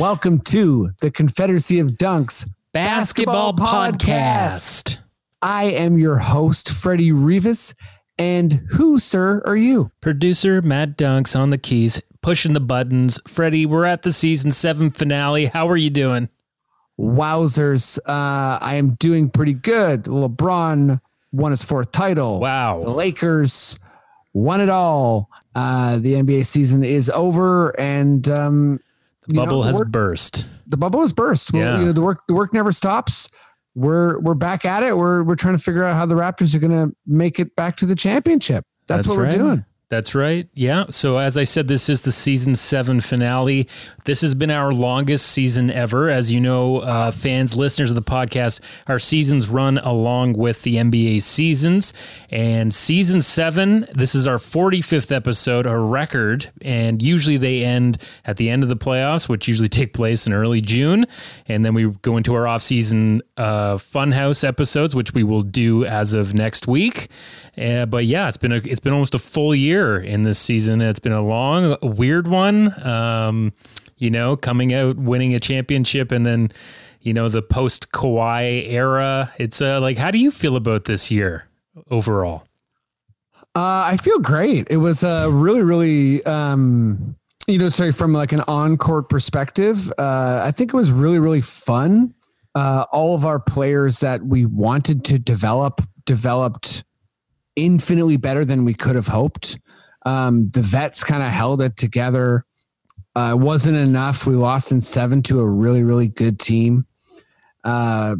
Welcome to the Confederacy of Dunks Basketball Podcast. I am your host, Freddie Rivas. And who, sir, are you? Producer Matt Dunks on the keys, pushing the buttons. Freddie, we're at the season seven finale. How are you doing? Wowzers. Uh, I am doing pretty good. LeBron won his fourth title. The Wow. Lakers won it all. Uh, the NBA season is over, and um, The you know, bubble the has work- burst. the bubble has burst. Well, Yeah. you know, the work the work never stops. We're we're back at it. We're we're trying to figure out how the Raptors are going to make it back to the championship. That's, what right. we're doing. That's right. Yeah. So as I said, this is the season seven finale. This has been our longest season ever. As you know, uh, fans, listeners of the podcast, our seasons run along with the NBA seasons. And season seven, this is our 45th episode, a record. And usually they end at the end of the playoffs, which usually take place in early June. And then we go into our off-season uh, funhouse episodes, which we will do as of next week. Uh, but yeah, it's been a, it's been almost a full year in this season. It's been a long, weird one. Um, you know, coming out, winning a championship, and then you know the post Kawhi era. It's uh, like, how do you feel about this year overall? Uh, I feel great. It was uh, really really um, you know sorry from like an on court perspective. Uh, I think it was really really fun. Uh, all of our players that we wanted to develop developed infinitely better than we could have hoped. Um, the vets kind of held it together. Uh, it wasn't enough. We lost in seven to a really, really good team. Uh,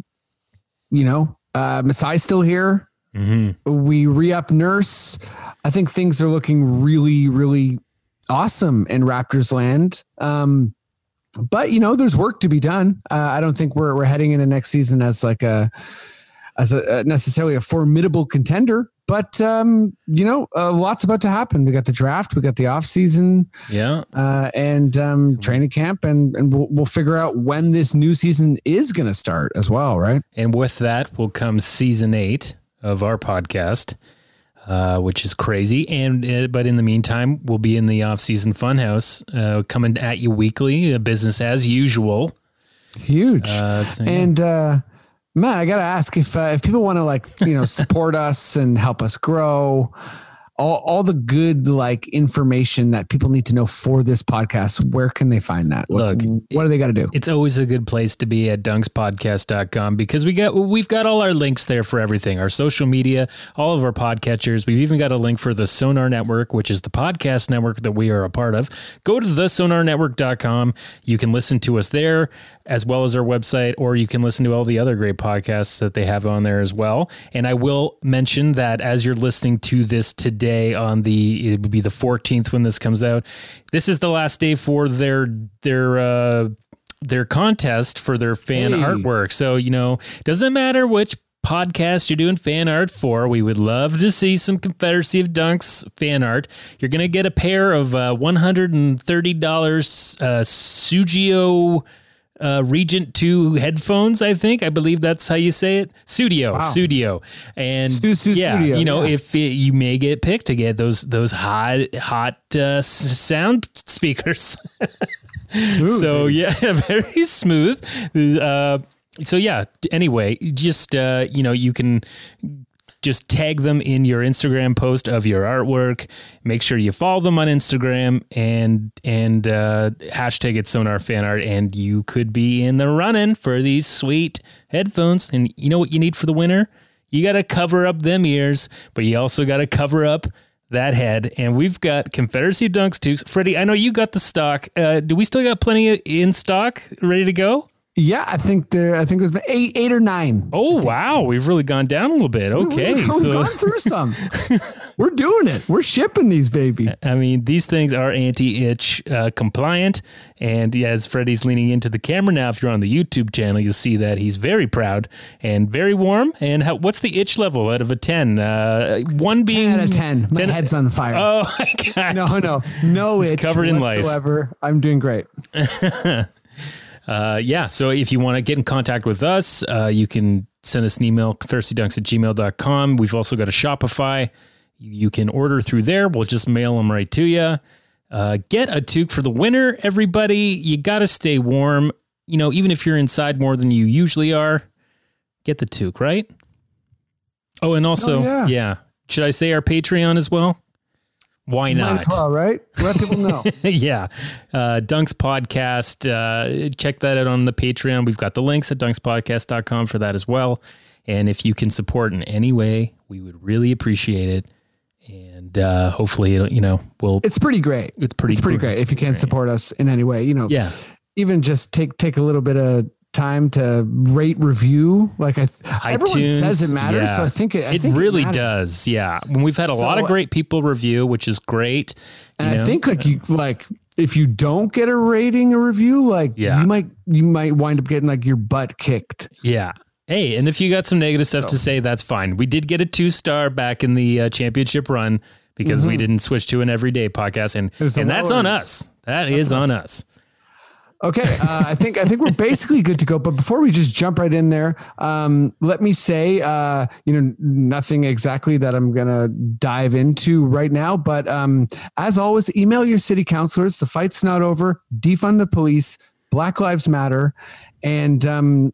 you know, uh, Masai's still here. Mm-hmm. We re up Nurse. I think things are looking really, really awesome in Raptors land. Um, but you know, there's work to be done. Uh, I don't think we're we're heading into next season as like a as a, necessarily a formidable contender. But um, you know, uh, lots about to happen. We got the draft, we got the off season, Yeah, uh, and um, training camp, and and we'll, we'll figure out when this new season is going to start as well, right? and with that will come season eight of our podcast. Uh, which is crazy, and uh, but in the meantime, we'll be in the off-season funhouse, uh, coming at you weekly, uh, business as usual. Huge. Uh, so, yeah. And uh, Matt, I gotta ask if uh, if people want to like you know support us and help us grow, all all the good like information that people need to know for this podcast, where can they find that? What, Look, what do they got to do? it's always a good place to be at dunkspodcast.com because we got we've got all our links there for everything our social media all of our podcatchers we've even got a link for the sonar network which is the podcast network that we are a part of go to thesonarnetwork.com you can listen to us there as well as our website or you can listen to all the other great podcasts that they have on there as well and i will mention that as you're listening to this today on the it would be the 14th when this comes out this is the last day for their their uh their contest for their fan Hey. artwork. So, you know, doesn't matter which podcast you're doing fan art for. We would love to see some Confederacy of Dunks fan art. You're going to get a pair of uh, $130 uh, Sugio uh, Regent 2 headphones, I think. I believe that's how you say it. Studio, studio. And Stu- Stu- yeah, Studio, you know, yeah. if it, you may get picked to get those those hot hot uh, s- sound speakers. smooth, so yeah, very smooth. Uh, so yeah. Anyway, just uh, you know, you can just tag them in your Instagram post of your artwork. Make sure you follow them on Instagram and and uh, hashtag it sonar fan art, and you could be in the running for these sweet headphones. And you know what you need for the winter? You got to cover up them ears, but you also got to cover up that head. And we've got Confederacy Dunks too. Freddie, I know you got the stock. Uh, do we still got plenty in stock ready to go? Yeah, I think there. I think there's been eight, eight or nine. Oh wow, we've really gone down a little bit. Okay, we've, so gone through some. We're doing it. We're shipping these baby. I mean, these things are anti-itch uh, compliant, and yeah, as Freddie's leaning into the camera now, if you're on the YouTube channel, you'll see that he's very proud and very warm. And how, what's the itch level out of a ten? Uh, one being 10 out of 10. My 10 head's on fire. Oh my god! no, no, no It's itch covered in lice. I'm doing great. Uh, yeah. So if you want to get in contact with us, uh, you can send us an email, thirstydunks at gmail.com. We've also got a Shopify. You can order through there. We'll just mail them right to you. Uh, get a toque for the winter, everybody. You got to stay warm. You know, even if you're inside more than you usually are, get the toque, right? Oh, and also, Oh, yeah. yeah. Should I say our Patreon as well? Why not? right? Let people know. yeah. Uh, Dunks Podcast. Uh, check that out on the Patreon. We've got the links at dunkspodcast.com for that as well. And if you can support in any way, we would really appreciate it. And uh, hopefully, it'll, you know, we'll. it's pretty great. It's pretty It's pretty great. great if you can't support us in any way. You know, Yeah. even just take take a little bit of time to rate review. Like I, everyone iTunes, says it matters, yeah. so I think it. I it think really matters. does. Yeah. When we've had a lot of great people review, which is great. you And know? I think like you like if you don't get a rating or review, like Yeah. you might you might wind up getting like your butt kicked. Yeah. Hey, and if you got some negative stuff to say, that's fine. We did get a two star back in the uh, championship run because we didn't switch to an everyday podcast, and and that's on us. That is on us. Okay, uh, I think I think we're basically good to go. But before we just jump right in there, um, let me say, uh, you know, nothing exactly that I'm gonna dive into right now. But um, as always, email your city councilors. The fight's not over. Defund the police. Black Lives Matter, and um,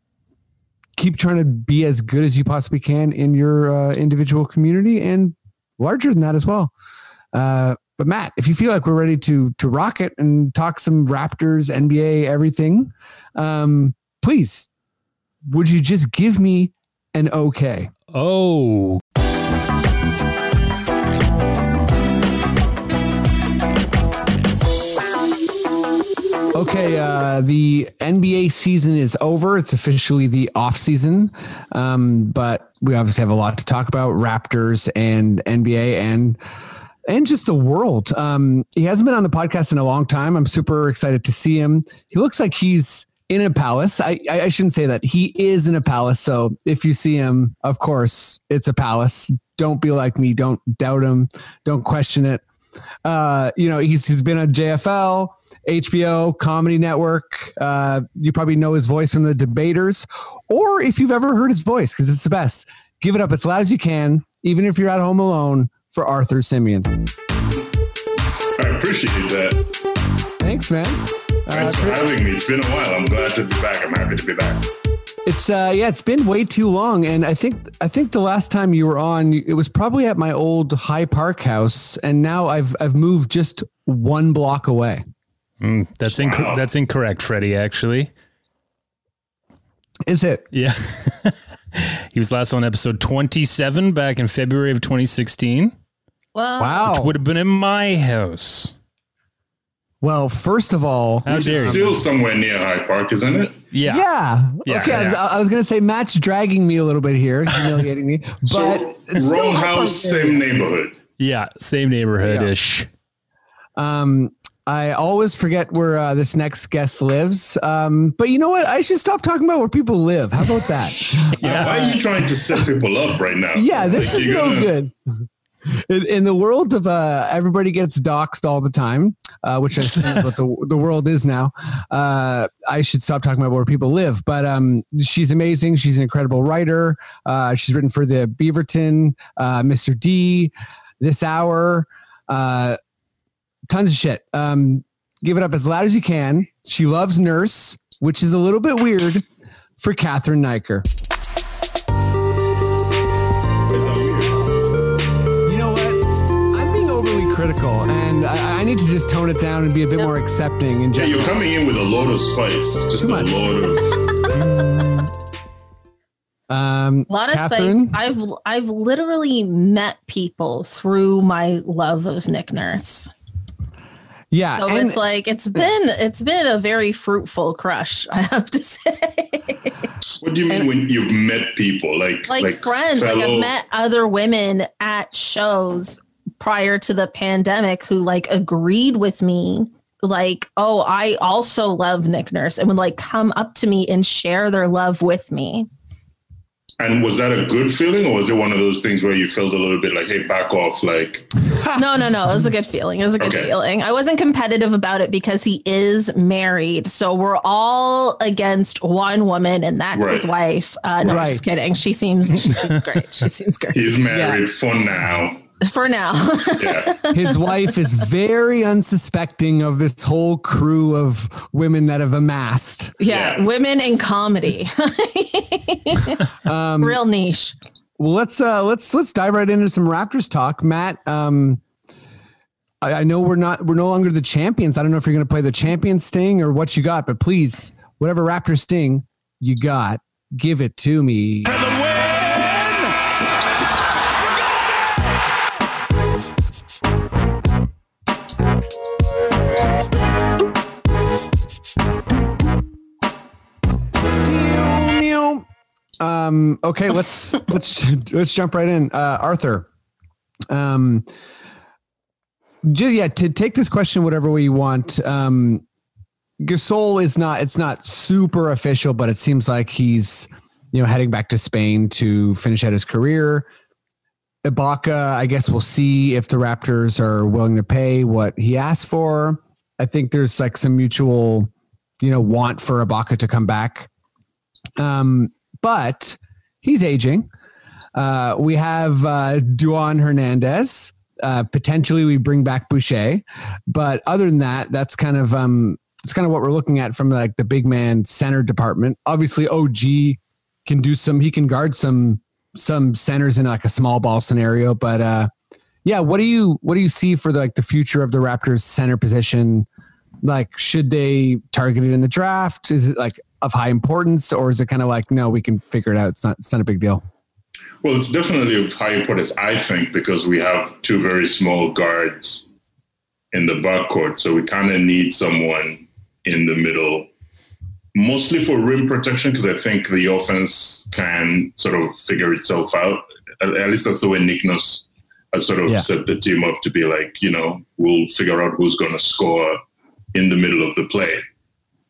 keep trying to be as good as you possibly can in your uh, individual community and larger than that as well. Uh, but Matt, if you feel like we're ready to to rock it and talk some Raptors, NBA, everything, um, please, would you just give me an okay? Oh, Okay, uh, the NBA season is over. It's officially the off season, um, but we obviously have a lot to talk about: Raptors and NBA and and just the world. Um, he hasn't been on the podcast in a long time. I'm super excited to see him. He looks like he's in a palace. I, I shouldn't say that. He is in a palace. So if you see him, of course, it's a palace. Don't be like me. Don't doubt him. Don't question it. Uh, you know, he's he's been on JFL, HBO, Comedy Network. Uh, you probably know his voice from the debaters, or if you've ever heard his voice, because it's the best. Give it up as loud as you can, even if you're at home alone, for Arthur Simeon. I appreciate that. Thanks, man. Thanks for having me. It's been a while. I'm glad to be back. I'm happy to be back. It's uh yeah, it's been way too long, and I think I think the last time you were on, it was probably at my old High Park house, and now I've I've moved just one block away. mm, that's inc- Wow. that's incorrect, Freddie. Actually, Is it? yeah, he was last on episode twenty-seven back in February of 2016. Well, Wow. Would have been in my house. Well, first of all, How Which is you? still somewhere near High Park, isn't it? Yeah. Yeah. Yeah, okay. I was- yeah. I, was going to say Matt's dragging me a little bit here, humiliating me. But So, it's wrong house, same neighborhood. Yeah, same neighborhood ish. Um, I always forget where uh, this next guest lives. Um, but you know what? I should stop talking about where people live. How about that? Yeah. Why are you trying to set people up right now? yeah, this Like, is no gonna- good. In, in the world of uh, everybody gets doxxed all the time, uh, which is what the the world is now. Uh, I should stop talking about where people live. But um, she's amazing. She's an incredible writer. Uh, she's written for the Beaverton, uh, Mr. D, This Hour, uh, tons of shit. Um, give it up as loud as you can. She loves Nurse, which is a little bit weird for Catherine Niker. Critical, and I, I need to just tone it down and be a bit more accepting. In Yeah, general. you're coming in with a load of spice. Just Too a much. load of. um, a lot of Catherine? space. I've I've literally met people through my love of Nick Nurse. Yeah, So and it's like it's been it's been a very fruitful crush, I have to say. What do you mean when you've met people like like, friends, like I've met other women at shows prior to the pandemic who like agreed with me like oh i also love nick nurse and would like come up to me and share their love with me. And was that a good feeling, or was it one of those things where you felt a little bit like, "Hey, back off"? Like, no no no it was a good feeling it was a good Okay. feeling. I wasn't competitive about it because he is married so we're all against one woman and that's his wife. Uh no i'm just kidding. She seems she seems great. She seems great. He's married for now. For now Yeah, his wife is very unsuspecting of this whole crew of women that have amassed. yeah, Yeah. women in comedy Um, real niche Well, let's uh, let's let's dive right into some Raptors talk, Matt. Um, I, I know we're not we're no longer the champions. I don't know if you're going to play the champion sting or what you got, but please, whatever Raptor sting you got, give it to me. Um, okay, let's let's let's jump right in. Uh, Arthur, um, ju- yeah, to take this question whatever way you want. Um, Gasol is not it's not super official, but it seems like he's you know heading back to Spain to finish out his career. Ibaka, I guess we'll see if the Raptors are willing to pay what he asked for. I think there's like some mutual, you know, want for Ibaka to come back. Um, but he's aging. Uh, we have uh, Dewan Hernandez. Uh, potentially, we bring back Boucher, but other than that, that's kind of um, it's kind of what we're looking at from like the big man center department. Obviously, OG can do some. He can guard some some centers in like a small ball scenario, but uh, yeah. What do you what do you see for the, like the future of the Raptors center position? Like, should they target it in the draft? Is it like of high importance, or is it kind of like no, we can figure it out? It's not it's not a big deal. well, it's definitely of high importance, I think, because we have two very small guards in the backcourt, so we kind of need someone in the middle, mostly for rim protection, because I think the offense can sort of figure itself out. At, at least that's the way Nick Nurse has sort of Yeah. set the team up to be like, you know, we'll figure out who's going to score in the middle of the play,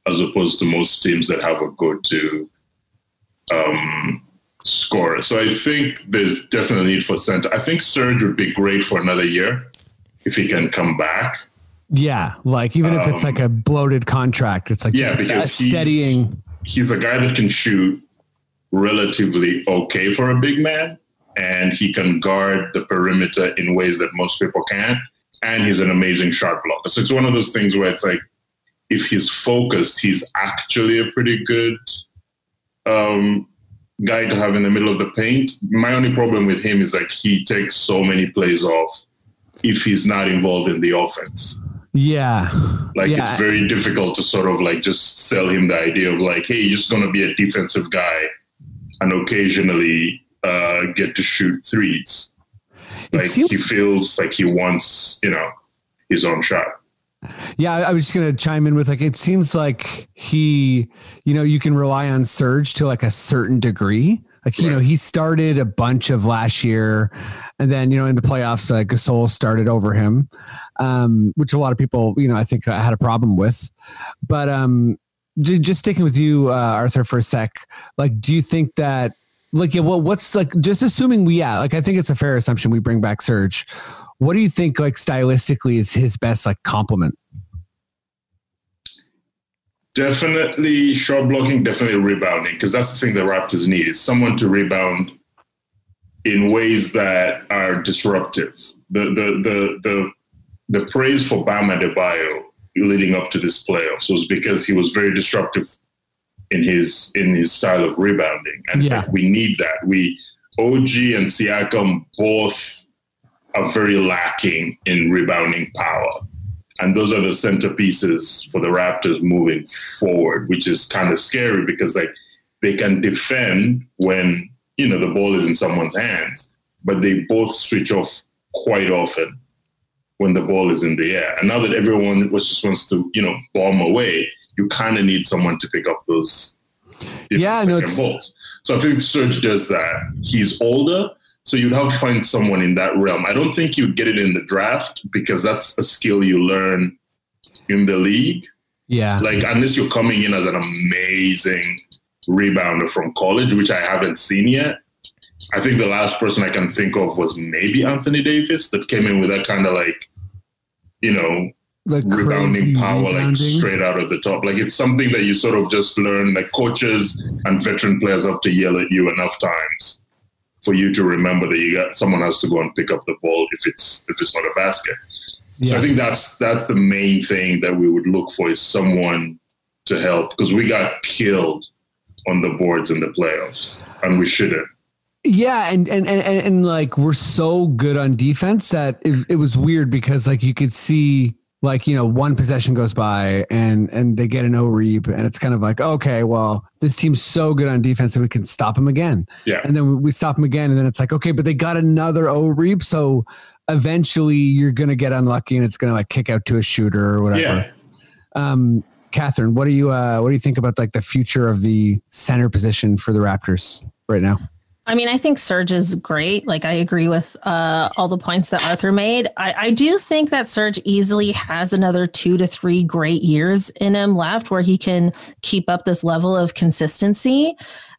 as opposed to most teams that have a go-to um, scorer. So I think there's definitely a need for center. I think Serge would be great for another year if he can come back. Yeah, like even if it's like a bloated contract, it's like Um, Yeah, because a he's- He's a guy that can shoot relatively okay for a big man, and he can guard the perimeter in ways that most people can't. And he's an amazing shot blocker. So it's one of those things where it's like, if he's focused, he's actually a pretty good um, guy to have in the middle of the paint. My only problem with him is like he takes so many plays off if he's not involved in the offense. Yeah, Like Yeah. it's very difficult to sort of like just sell him the idea of like, hey, you're just gonna be a defensive guy and occasionally uh, get to shoot threes. It Like seems- he feels like he wants, you know, his own shot. yeah. I was just gonna chime in with like it seems like he, you know, you can rely on Serge to like a certain degree. Like you know, he started a bunch of last year, and then you know in the playoffs, uh, Gasol started over him, um, which a lot of people, you know, I think uh, had a problem with. But um, just sticking with you, uh, Arthur, for a sec. Like, do you think that, like, yeah, well, what's like, just assuming we, yeah, like, I think it's a fair assumption we bring back Serge. What do you think, like, stylistically, is his best like complement? Definitely shot blocking, definitely rebounding, because that's the thing the Raptors need is someone to rebound in ways that are disruptive. The the the the the praise for Bam Adebayo leading up to this playoffs was because he was very disruptive in his in his style of rebounding. And it's Yeah. like we need that. We OG and Siakam both are very lacking in rebounding power. And those are the centerpieces for the Raptors moving forward, which is kind of scary because like they can defend when you know the ball is in someone's hands, but they both switch off quite often when the ball is in the air. And now that everyone was just wants to, you know, bomb away, you kind of need someone to pick up those you know, Yeah, no, balls. So I think Serge does that. He's older, so you'd have to find someone in that realm. I don't think you'd get it in the draft because that's a skill you learn in the league. Yeah. Like unless you're coming in as an amazing rebounder from college, which I haven't seen yet. I think the last person I can think of was maybe Anthony Davis that came in with that kind of like, you know, like rebounding power, like straight out of the top. Like it's something that you sort of just learn. Like coaches and veteran players have to yell at you enough times for you to remember that you got someone has to go and pick up the ball if it's if it's not a basket. So I think that's that's the main thing that we would look for is someone to help because we got killed on the boards in the playoffs and we shouldn't. Yeah, and and, and and and like we're so good on defense that it, it was weird because like you could see like you know one possession goes by and and they get an O reb and it's kind of like okay well this team's so good on defense that we can stop them again Yeah. and then we stop them again and then it's like okay but they got another O reb so eventually you're gonna get unlucky and it's gonna like kick out to a shooter or whatever. Yeah. Um, Catherine, what do you uh, what do you think about like the future of the center position for the Raptors right now? I mean, I think Serge is great. Like, I agree with uh, all the points that Arthur made. I, I do think that Serge easily has another two to three great years in him left where he can keep up this level of consistency.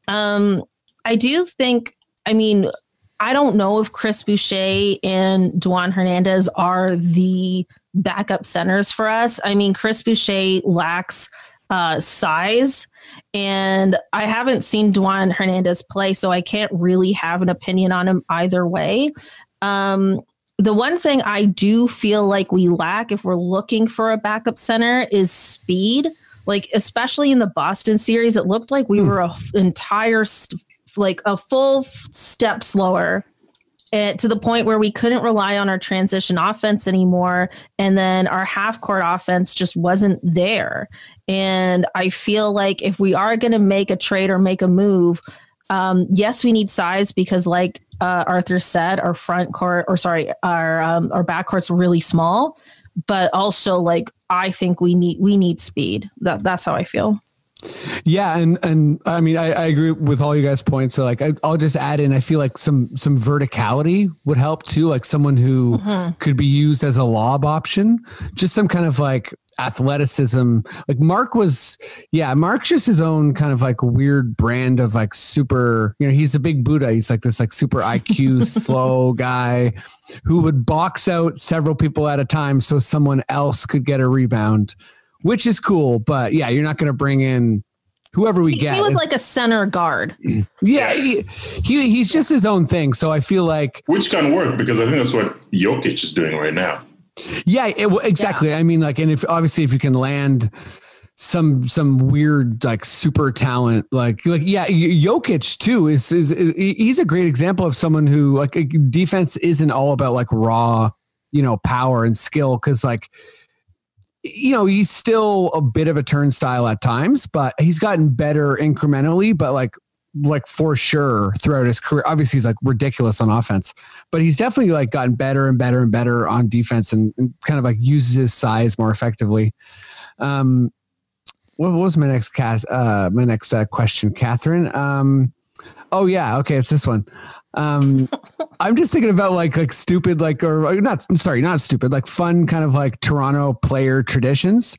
Um, I do think, I mean, I don't know if Chris Boucher and Dewan Hernandez are the backup centers for us. I mean, Chris Boucher lacks uh, size. And I haven't seen Dewan Hernandez play, so I can't really have an opinion on him either way. Um, the one thing I do feel like we lack if we're looking for a backup center is speed. Like, especially in the Boston series, it looked like we were a f- entire, like a full step slower and to the point where we couldn't rely on our transition offense anymore. And then our half court offense just wasn't there. And I feel like if we are going to make a trade or make a move, um, yes, we need size because, like uh, Arthur said, our front court or sorry, our um, our back court's really small. But also, like I think we need we need speed. That that's how I feel. Yeah, and and I mean I, I agree with all you guys' points. So like I, I'll just add in. I feel like some some verticality would help too. Like someone who mm-hmm. could be used as a lob option. Just some kind of like athleticism. Like Marc was, yeah, Marc's just his own kind of like weird brand of like super. You know, he's a big Buddha. He's like this like super IQ slow guy who would box out several people at a time so someone else could get a rebound which is cool. But yeah, you're not going to bring in whoever we He, get. he was like a center guard. yeah, he, he he's just his own thing. So I feel like Which can work because I think that's what Jokic is doing right now. yeah, it, exactly. I mean, like, and if obviously if you can land some some weird like super talent like like yeah Jokic too is, is is he's a great example of someone who like defense isn't all about like raw you know power and skill because like you know he's still a bit of a turnstile at times but he's gotten better incrementally but like like for sure throughout his career. Obviously he's like ridiculous on offense but he's definitely like gotten better and better and better on defense and, and kind of like uses his size more effectively. Um what was my next cast uh my next uh, question catherine? Um oh yeah okay it's this one um i'm just thinking about like like stupid like or not sorry not stupid like fun kind of like toronto player traditions.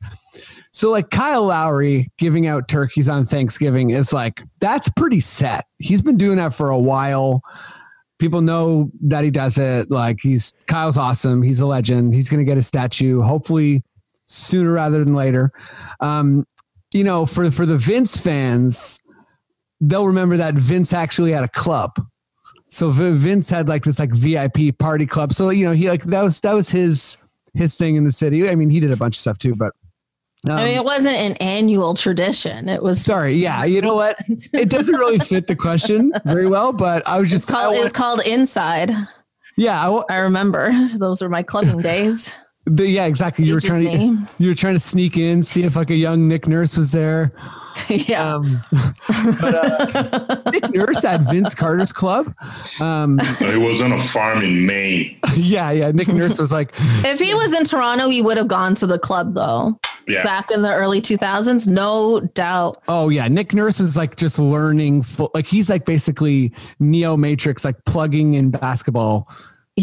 So like kyle lowry giving out turkeys on thanksgiving is like that's pretty set. He's been doing that for a while. People know that he does it. Like he's kyle's awesome. He's a legend. He's gonna get a statue hopefully sooner rather than later. Um you know for for the vince fans they'll remember that vince actually had a club so V- Vince had like this like VIP party club. So you know he like that was that was his his thing in the city. I mean he did a bunch of stuff too, but um, I mean, it wasn't an annual tradition. It was sorry, yeah, you know what? It doesn't really fit the question very well, but I was It's just called, I it was called Inside. yeah. I, I remember those were my clubbing days. The, yeah, exactly. You were trying to me. you were trying to sneak in, see if like a young Nick Nurse was there. yeah. Um, but uh, Nick Nurse at Vince Carter's club. Um, He was on a farm in Maine. yeah, yeah. Nick Nurse was like, if he was in Toronto, he would have gone to the club though. Yeah. Back in the early 2000s, no doubt. oh yeah, Nick Nurse is like just learning. Full, like he's like basically Neo Matrix, like plugging in basketball.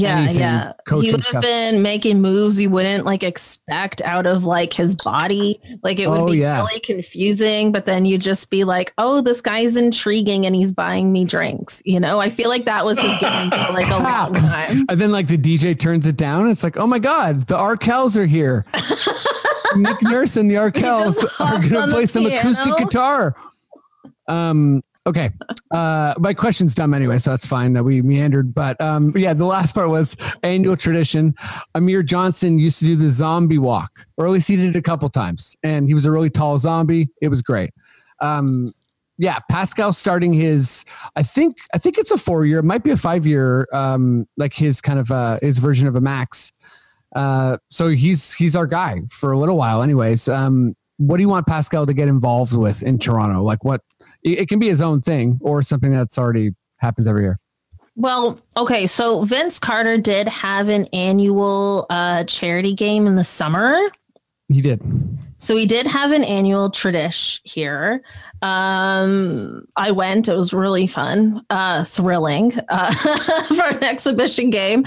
Yeah, anything, yeah. He would have been making moves you wouldn't like expect out of like his body. Like it would Oh, be yeah. really confusing, but then you'd just be like, "Oh, this guy's intriguing and he's buying me drinks." You know, I feel like that was his game for like a long time. And then like the DJ turns it down. It's like, oh my god, the Arkells are here. Nick Nurse and the Arkells are gonna play some piano. acoustic guitar. Um. Okay. Uh, my question's dumb anyway, so that's fine that we meandered. But um, yeah, the last part was annual tradition. Amir Johnson used to do the zombie walk, or at least he did it a couple times, and he was a really tall zombie. It was great. Um, yeah, Pascal starting his. I think I think it's a four year. It might be a five year. Um, like his kind of uh, his version of a max. Uh, so he's he's our guy for a little while, anyways. Um, what do you want Pascal to get involved with in Toronto? Like what? It, can be his own thing or something that's already happens every year. Well, okay, so Vince Carter did have an annual uh, charity game in the summer. He did. So he did have an annual tradish here. Um, I went; it was really fun, uh, thrilling uh, for an exhibition game.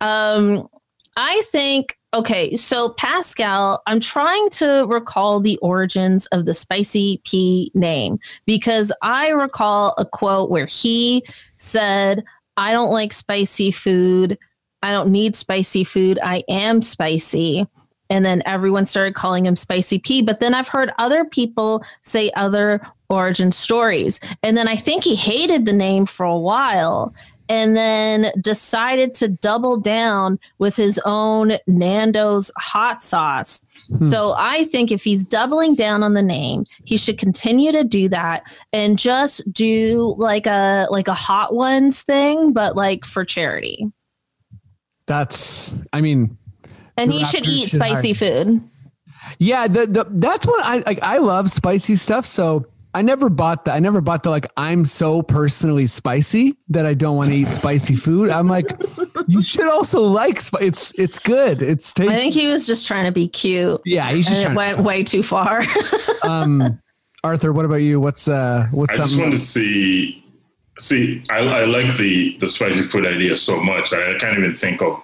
Um, I think okay. So Pascal, I'm trying to recall the origins of the Spicy P name because I recall a quote where he said, "I don't like spicy food. I don't need spicy food. I am spicy." and then everyone started calling him Spicy P. But then I've heard other people say other origin stories. And then I think he hated the name for a while and then decided to double down with his own Nando's hot sauce. Hmm. So I think if he's doubling down on the name, he should continue to do that and just do like a like a hot ones thing, but like for charity. That's. I mean, And he should eat should spicy food. yeah. The, the that's what I like. I love spicy stuff. So I never bought that. I never bought the like. I'm so personally spicy that I don't want to eat spicy food. I'm like, you should also like. Sp- it's it's good. It's tasty. I think he was just trying to be cute. yeah, he's just and it trying. went way too far. um, Arthur, what about you? What's uh, what's I just want to see. See, I, I like the the spicy food idea so much that I can't even think of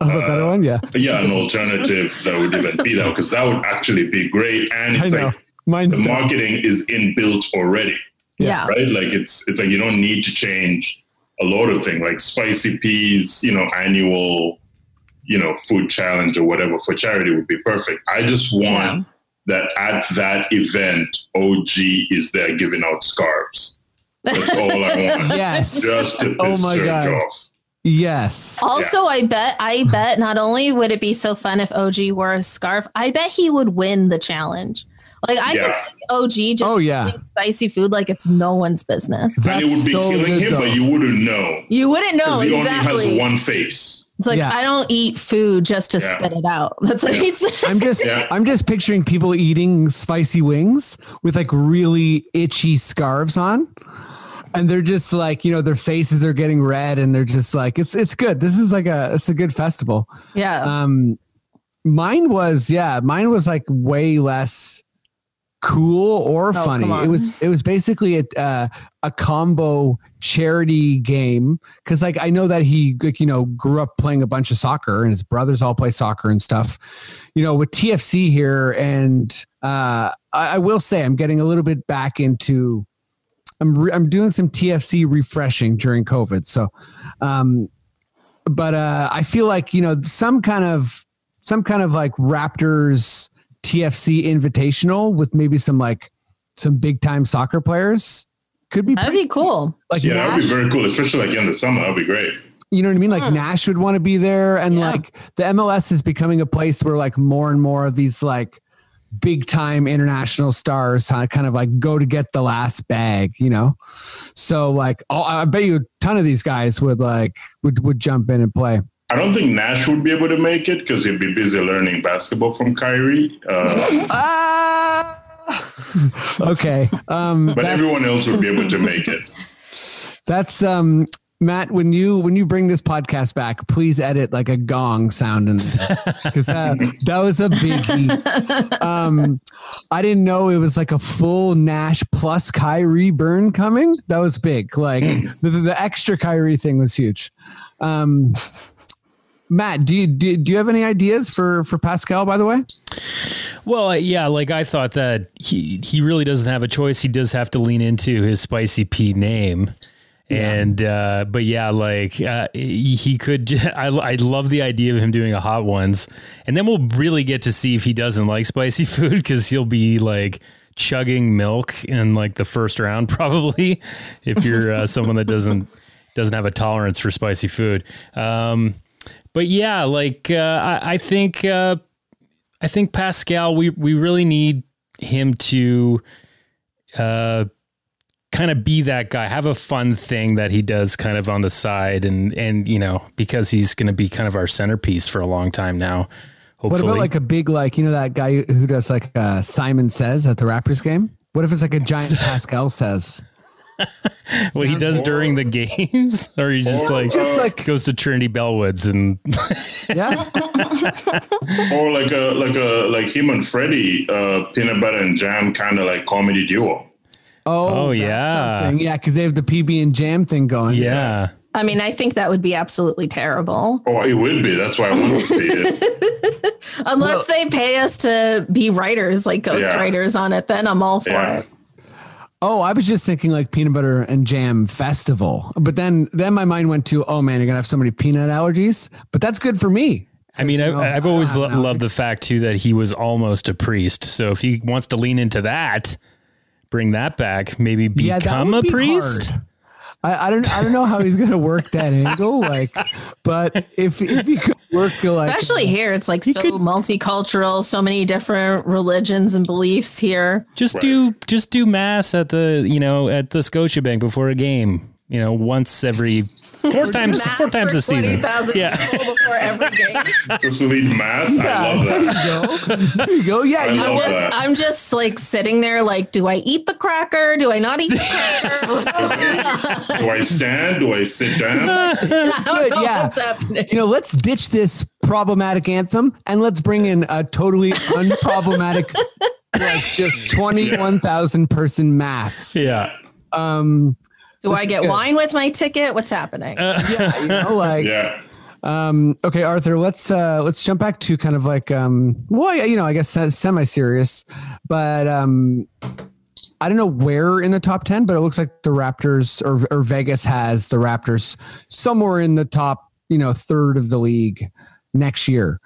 of a better one? Yeah, yeah an alternative that would even be that because that would actually be great and it's like Mine's the dumb. marketing is inbuilt already yeah. right like it's it's like you don't need to change a lot of things like spicy peas you know annual you know food challenge or whatever for charity would be perfect i just want that at that event og is there giving out scarves that's all i want Yes. just to Oh piss my Serge God. off Yes. Also, I bet, I bet not only would it be so fun if OG wore a scarf, I bet he would win the challenge. Like I Yeah. could see OG just Oh, yeah. eating spicy food like it's no one's business. and it would be so killing good, him though. but you wouldn't know You wouldn't know because he exactly. only has one face it's like Yeah. I don't eat food just to Yeah. spit it out. That's what Yeah. he'd say. I'm just Yeah. I'm just picturing people eating spicy wings with like really itchy scarves on. And they're just like, you know, their faces are getting red and they're just like, it's it's good. This is like a it's a good festival. yeah. Um mine was, yeah, mine was like way less cool or Oh, funny. It was it was basically a uh, a combo charity game because like I know that he like, you know grew up playing a bunch of soccer and his brothers all play soccer and stuff. You know, with TFC here, and uh, I, I will say I'm getting a little bit back into. I'm re- I'm doing some TFC refreshing during COVID, so, um, but uh, I feel like you know some kind of some kind of like Raptors TFC invitational with maybe some like some big time soccer players could be That'd be cool. like yeah that would be very cool especially like in the summer that'd be great you know what I mean? Like. Nash would want to be there, and Yeah. like the MLS is becoming a place where like more and more of these like big time international stars kind of like go to get the last bag, you know. So like, oh, I bet you a ton of these guys would like would would jump in and play. I don't think Nash would be able to make it because he'd be busy learning basketball from Kyrie. Uh, Ah! okay. Um, but everyone else would be able to make it. That's um Matt, when you when you bring this podcast back, please edit like a gong sound in because that, that was a biggie. Um, I didn't know it was like a full Nash plus Kyrie burn coming. That was big. Like the, the, the extra Kyrie thing was huge. Um, Matt, do you do, do you have any ideas for for Pascal? By the way, Well, yeah, like I thought that he he really doesn't have a choice. He does have to lean into his spicy P name. And uh but yeah, like uh he could. I I love the idea of him doing a hot ones. And then we'll really get to see if he doesn't like spicy food cuz he'll be like chugging milk in like the first round probably if you're uh, someone that doesn't doesn't have a tolerance for spicy food. Um but yeah, like uh I, I think uh I think Pascal, we we really need him to uh kind of be that guy, have a fun thing that he does kind of on the side and and you know, because he's gonna be kind of our centerpiece for a long time now. what about like a big like you know that guy who does like uh, Simon says at the Raptors game? What if it's like a giant Pascal says? what he does during the games? or he just Or, like Just like goes to Trinity Bellwoods and yeah. Or like a like a like him and Freddie, uh, peanut butter and jam kind of like comedy duo. Oh, that's yeah. something. yeah, because they have the PB and Jam thing going. yeah. I mean, I think that would be absolutely terrible. Oh, it would be. That's why I want to see it. Unless they pay us to be writers, like ghost Yeah. writers on it, then I'm all for Yeah. it. Oh, I was just thinking like peanut butter and jam festival, but then then my mind went to oh man, you're gonna have so many peanut allergies. But that's good for me. I mean, I, I've always lo- loved the fact too that he was almost a priest. So if he wants to lean into that, bring that back, maybe Yeah, become would a be priest. hard. I, I don't I don't know how he's gonna work that angle. Like, but if if he could work like Especially here, it's like so multicultural, so many different religions and beliefs here. Just Right. do just do mass at the you know at the Scotiabank before a game. You know, once every four times Mass four times for a season. Yeah. before every game. Just to lead mass. I love there you that. go. There you go. Yeah, I you know, I'm love just, that. I'm just like sitting there, like, do I eat the cracker? Do I not eat the cracker? Do I stand? Do I sit down? I don't good, know yeah. what's happening. you know, let's ditch this problematic anthem and let's bring in a totally unproblematic, like just twenty one thousand person mass. Yeah. Um, Do I get wine with my ticket? What's happening? yeah, you know, like Yeah. Um, okay, Arthur, let's uh let's jump back to kind of like um well, you know, I guess semi serious, but um I don't know where in the top 10, but it looks like the Raptors or or Vegas has the Raptors somewhere in the top, you know, third of the league next year.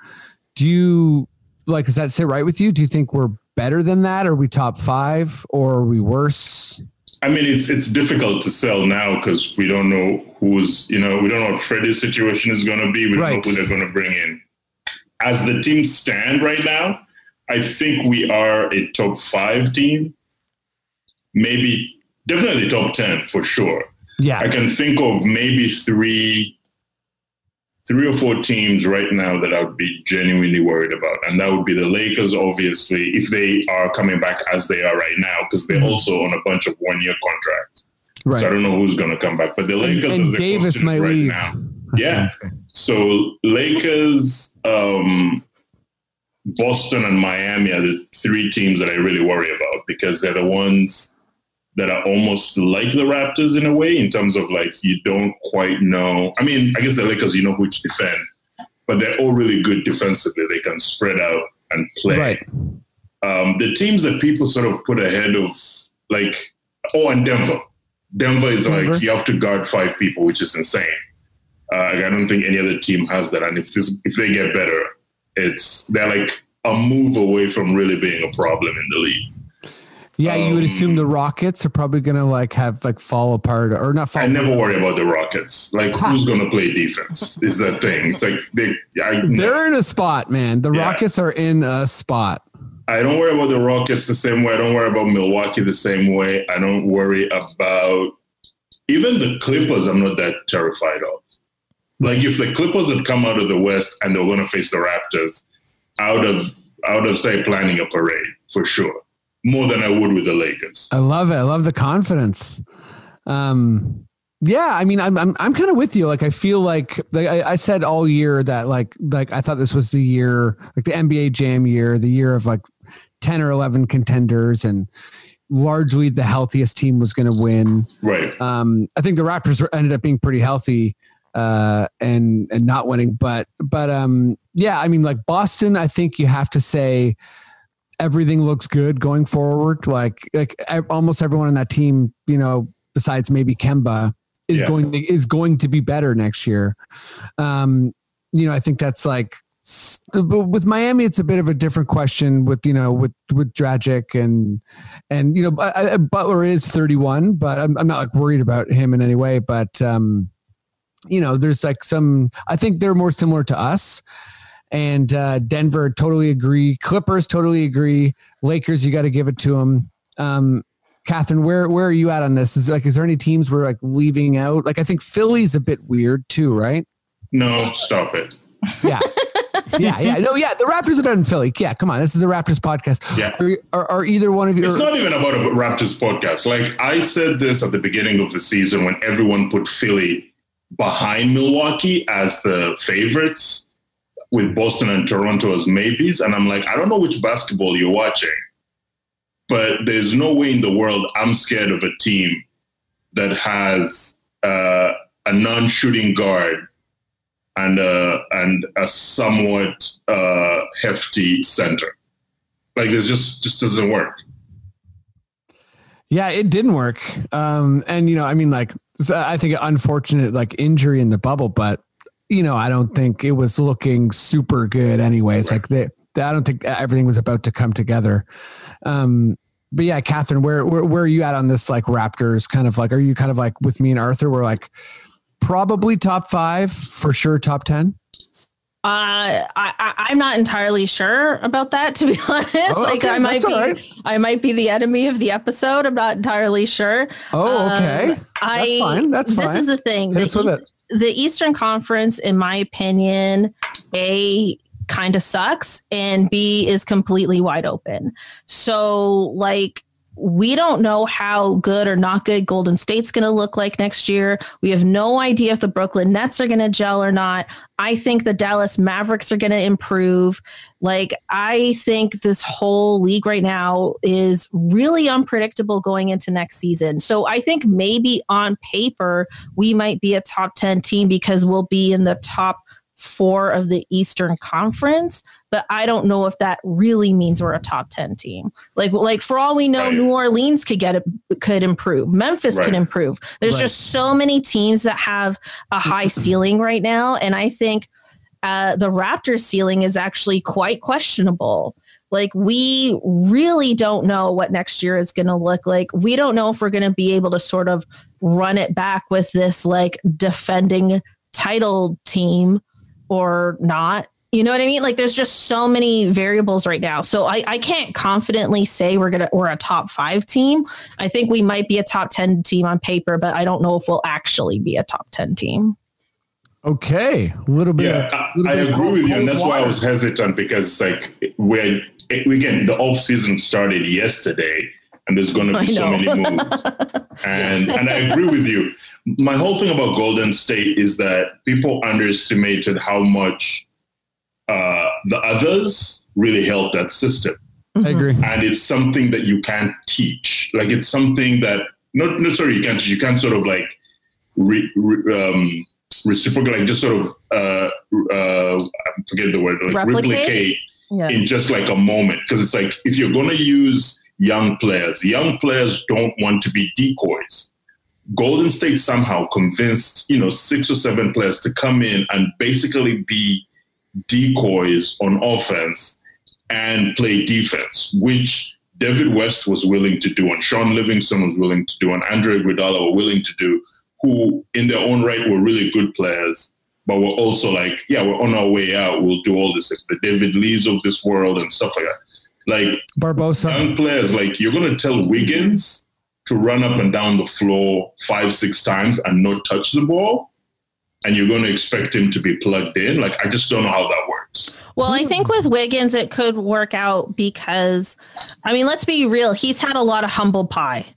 Do you like does that sit right with you? Do you think we're better than that? Are we top 5 or are we worse? I mean, it's it's difficult to sell now because we don't know who's you know we don't know what Freddie's situation is going to be. We don't Right. know who they're going to bring in. As the team stand right now, I think we are a top five team, maybe definitely top ten for sure. Yeah. I can think of maybe three, three or four teams right now that I would be genuinely worried about, and that would be the Lakers, obviously, if they are coming back as they are right now, because they're also on a bunch of one-year contracts. Right. So I don't know who's going to come back, but the Lakers and they Davis might right leave. now. Yeah. So Lakers, um, Boston, and Miami are the three teams that I really worry about because they're the ones that are almost like the Raptors in a way, in terms of like you don't quite know. I mean, I guess the Lakers, you know who to defend, but they're all really good defensively. They can spread out and play. Right. Um, the teams that people sort of put ahead of, like, oh, and Denver. Denver is Denver. like you have to guard five people, which is insane. Uh, I don't think any other team has that. And if this, if they get better, it's they're like a move away from really being a problem in the league. Yeah, you would Um, assume the Rockets are probably going to like have like fall apart or not fall I never worry about the Rockets. Like, who's going to play defense? Is the thing. It's like they. I, They're in a spot, man. The Yeah. Rockets are in a spot. I don't worry about the Rockets the same way. I don't worry about Milwaukee the same way. I don't worry about even the Clippers. I'm not that terrified of. Like if the Clippers had come out of the West and they were going to face the Raptors, have, I would have say planning a parade for sure, more than I would with the Lakers. I love it. I love the confidence. Um, yeah, I mean, I'm I'm I'm kind of with you. Like, I feel like like I, I said all year that like like I thought this was the year, like the NBA Jam year, the year of like ten or eleven contenders, and largely the healthiest team was going to win. Right. Um, I think the Raptors were- ended up being pretty healthy uh, and and not winning, but but um, yeah, I mean, like Boston, I think you have to say everything looks good going forward. Like like almost everyone on that team, you know, besides maybe Kemba, is Yeah. going to, is going to be better next year. Um, you know, I think that's like. But with Miami, it's a bit of a different question. With you know, with with Dragic and and you know, Butler is 31, but I'm, I'm not like worried about him in any way. But um, you know, there's like some. I think they're more similar to us. And uh, Denver totally agree. Clippers totally agree. Lakers, you got to give it to them. Um, Catherine, where where are you at on this? Is like, is there any teams we're like leaving out? Like, I think Philly's a bit weird too, right? No, stop it. Yeah, yeah, yeah. No, yeah. The Raptors are better than Philly. Yeah, come on. This is a Raptors podcast. Yeah. Are, are, are either one of you? It's not even about a Raptors podcast. Like I said this at the beginning of the season when everyone put Philly behind Milwaukee as the favorites with Boston and Toronto as maybes. And I'm like, I don't know which basketball you're watching, but there's no way in the world I'm scared of a team that has uh, a non shooting guard and, a, and a somewhat uh, hefty center. Like this just just doesn't work. Yeah, it didn't work. Um, and you know, I mean, like, I think unfortunate like injury in the bubble, but you know, I don't think it was looking super good. Anyways, like they, I don't think everything was about to come together. Um, but yeah, Catherine, where, where where are you at on this? Like Raptors, kind of like, are you kind of like with me and Arthur? We're like probably top five for sure, top ten. Uh, I, I I'm not entirely sure about that to be honest. Oh, like okay, I might that's be right. I might be the enemy of the episode. I'm not entirely sure. Oh, Um, okay. I fine, that's fine. this is the thing. Hit us with East- the Eastern Conference, in my opinion, a kind of sucks, and B is completely wide open. So like. We don't know how good or not good Golden State's going to look like next year. We have no idea if the Brooklyn Nets are going to gel or not. I think the Dallas Mavericks are going to improve. Like, I think this whole league right now is really unpredictable going into next season. So I think maybe on paper, we might be a top 10 team because we'll be in the top four of the Eastern Conference. But I don't know if that really means we're a top 10 team. Like, like for all we know, Right. New Orleans could get it, could improve. Memphis Right. can improve. There's Right. just so many teams that have a high ceiling right now. And I think uh, the Raptors ceiling is actually quite questionable. Like, we really don't know what next year is going to look like. We don't know if we're going to be able to sort of run it back with this like defending title team or not. You know what I mean? Like there's just so many variables right now. So I, I can't confidently say we're gonna we're a top five team. I think we might be a top ten team on paper, but I don't know if we'll actually be a top ten team. Okay, a little bit. Yeah, I, little I bit of agree cold- with you, and cold that's why I was hesitant because it's like we're again the off season started yesterday, and there's going to be so many moves. and and I agree with you. My whole thing about Golden State is that people underestimated how much uh, the others really helped that system, I agree. and it's something that you can't teach. Like it's something that not sorry you can't teach. You can't sort of like re, re, um, reciprocate, like just sort of uh, uh, I forget the word, like Replicate? replicate Yeah. in just like a moment because it's like if you're going to use young players young players don't want to be decoys golden state somehow convinced you know six or seven players to come in and basically be decoys on offense and play defense which david west was willing to do and sean livingston was willing to do and andre Iguodala were willing to do who in their own right were really good players but we're also like, yeah, we're on our way out. We'll do all this, the David Lees of this world and stuff like that. Like Barbosa. young players, like you're gonna tell Wiggins to run up and down the floor five, six times and not touch the ball. and you're going to expect him to be plugged in. Like, I just don't know how that works. Well, I think with Wiggins, it could work out because, I mean, let's be real. He's had a lot of humble pie.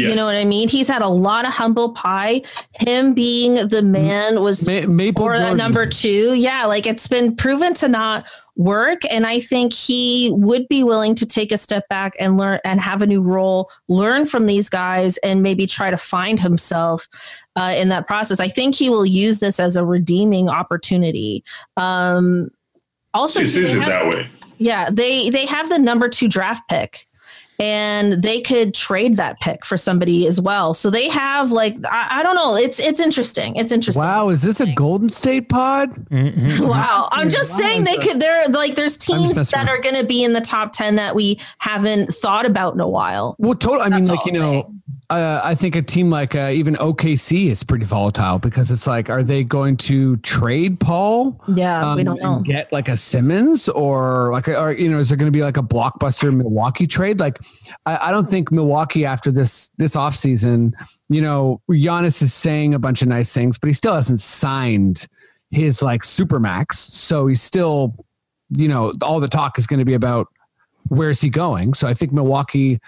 Yes. You know what I mean? He's had a lot of humble pie. Him being the man was Ma- Maple or Jordan. number two. Yeah, like it's been proven to not work. And I think he would be willing to take a step back and learn and have a new role, learn from these guys, and maybe try to find himself uh, in that process. I think he will use this as a redeeming opportunity. Um, also, they it have- that way. yeah, they they have the number two draft pick, and they could trade that pick for somebody as well. So they have like I, I don't know. It's it's interesting. It's interesting. Wow, is this a Golden State pod? Wow. I'm just saying they could there like there's teams that are gonna be in the top ten that we haven't thought about in a while. Well, total. I mean, like you I'm know, uh, I think a team like uh, even OKC is pretty volatile because it's like, are they going to trade Paul? Yeah, we um, don't know. and Get like a Simmons or like, or you know, is there going to be like a blockbuster Milwaukee trade? Like, I, I don't think Milwaukee after this this offseason, you know, Giannis is saying a bunch of nice things, but he still hasn't signed his like supermax, so he's still, you know, all the talk is going to be about where's he going. So I think Milwaukee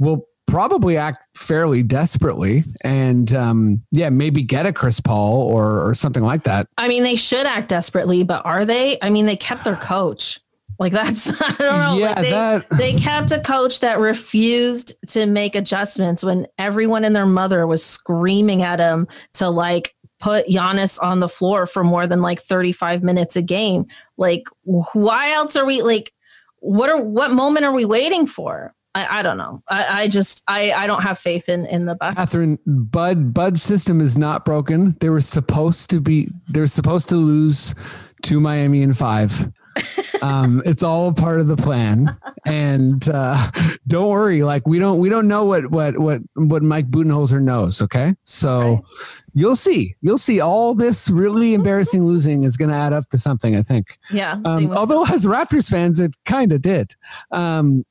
will probably act fairly desperately and um yeah maybe get a chris paul or or something like that I mean, they should act desperately, but are they? I mean, they kept their coach. Like that's I don't know. Yeah, like they, that- they kept a coach that refused to make adjustments when everyone and their mother was screaming at him to like put Giannis on the floor for more than like 35 minutes a game. Like, why else are we like what are what moment are we waiting for? I, I don't know. I, I just I, I don't have faith in in the Bucks. catherine bud bud's system is not broken they were supposed to be they were supposed to lose to miami in five um it's all part of the plan and uh don't worry like we don't we don't know what what what what mike budenholzer knows okay so Okay. you'll see you'll see all this really embarrassing losing is going to add up to something i think Yeah. Um, although as Raptors fans, it kind of did. Um,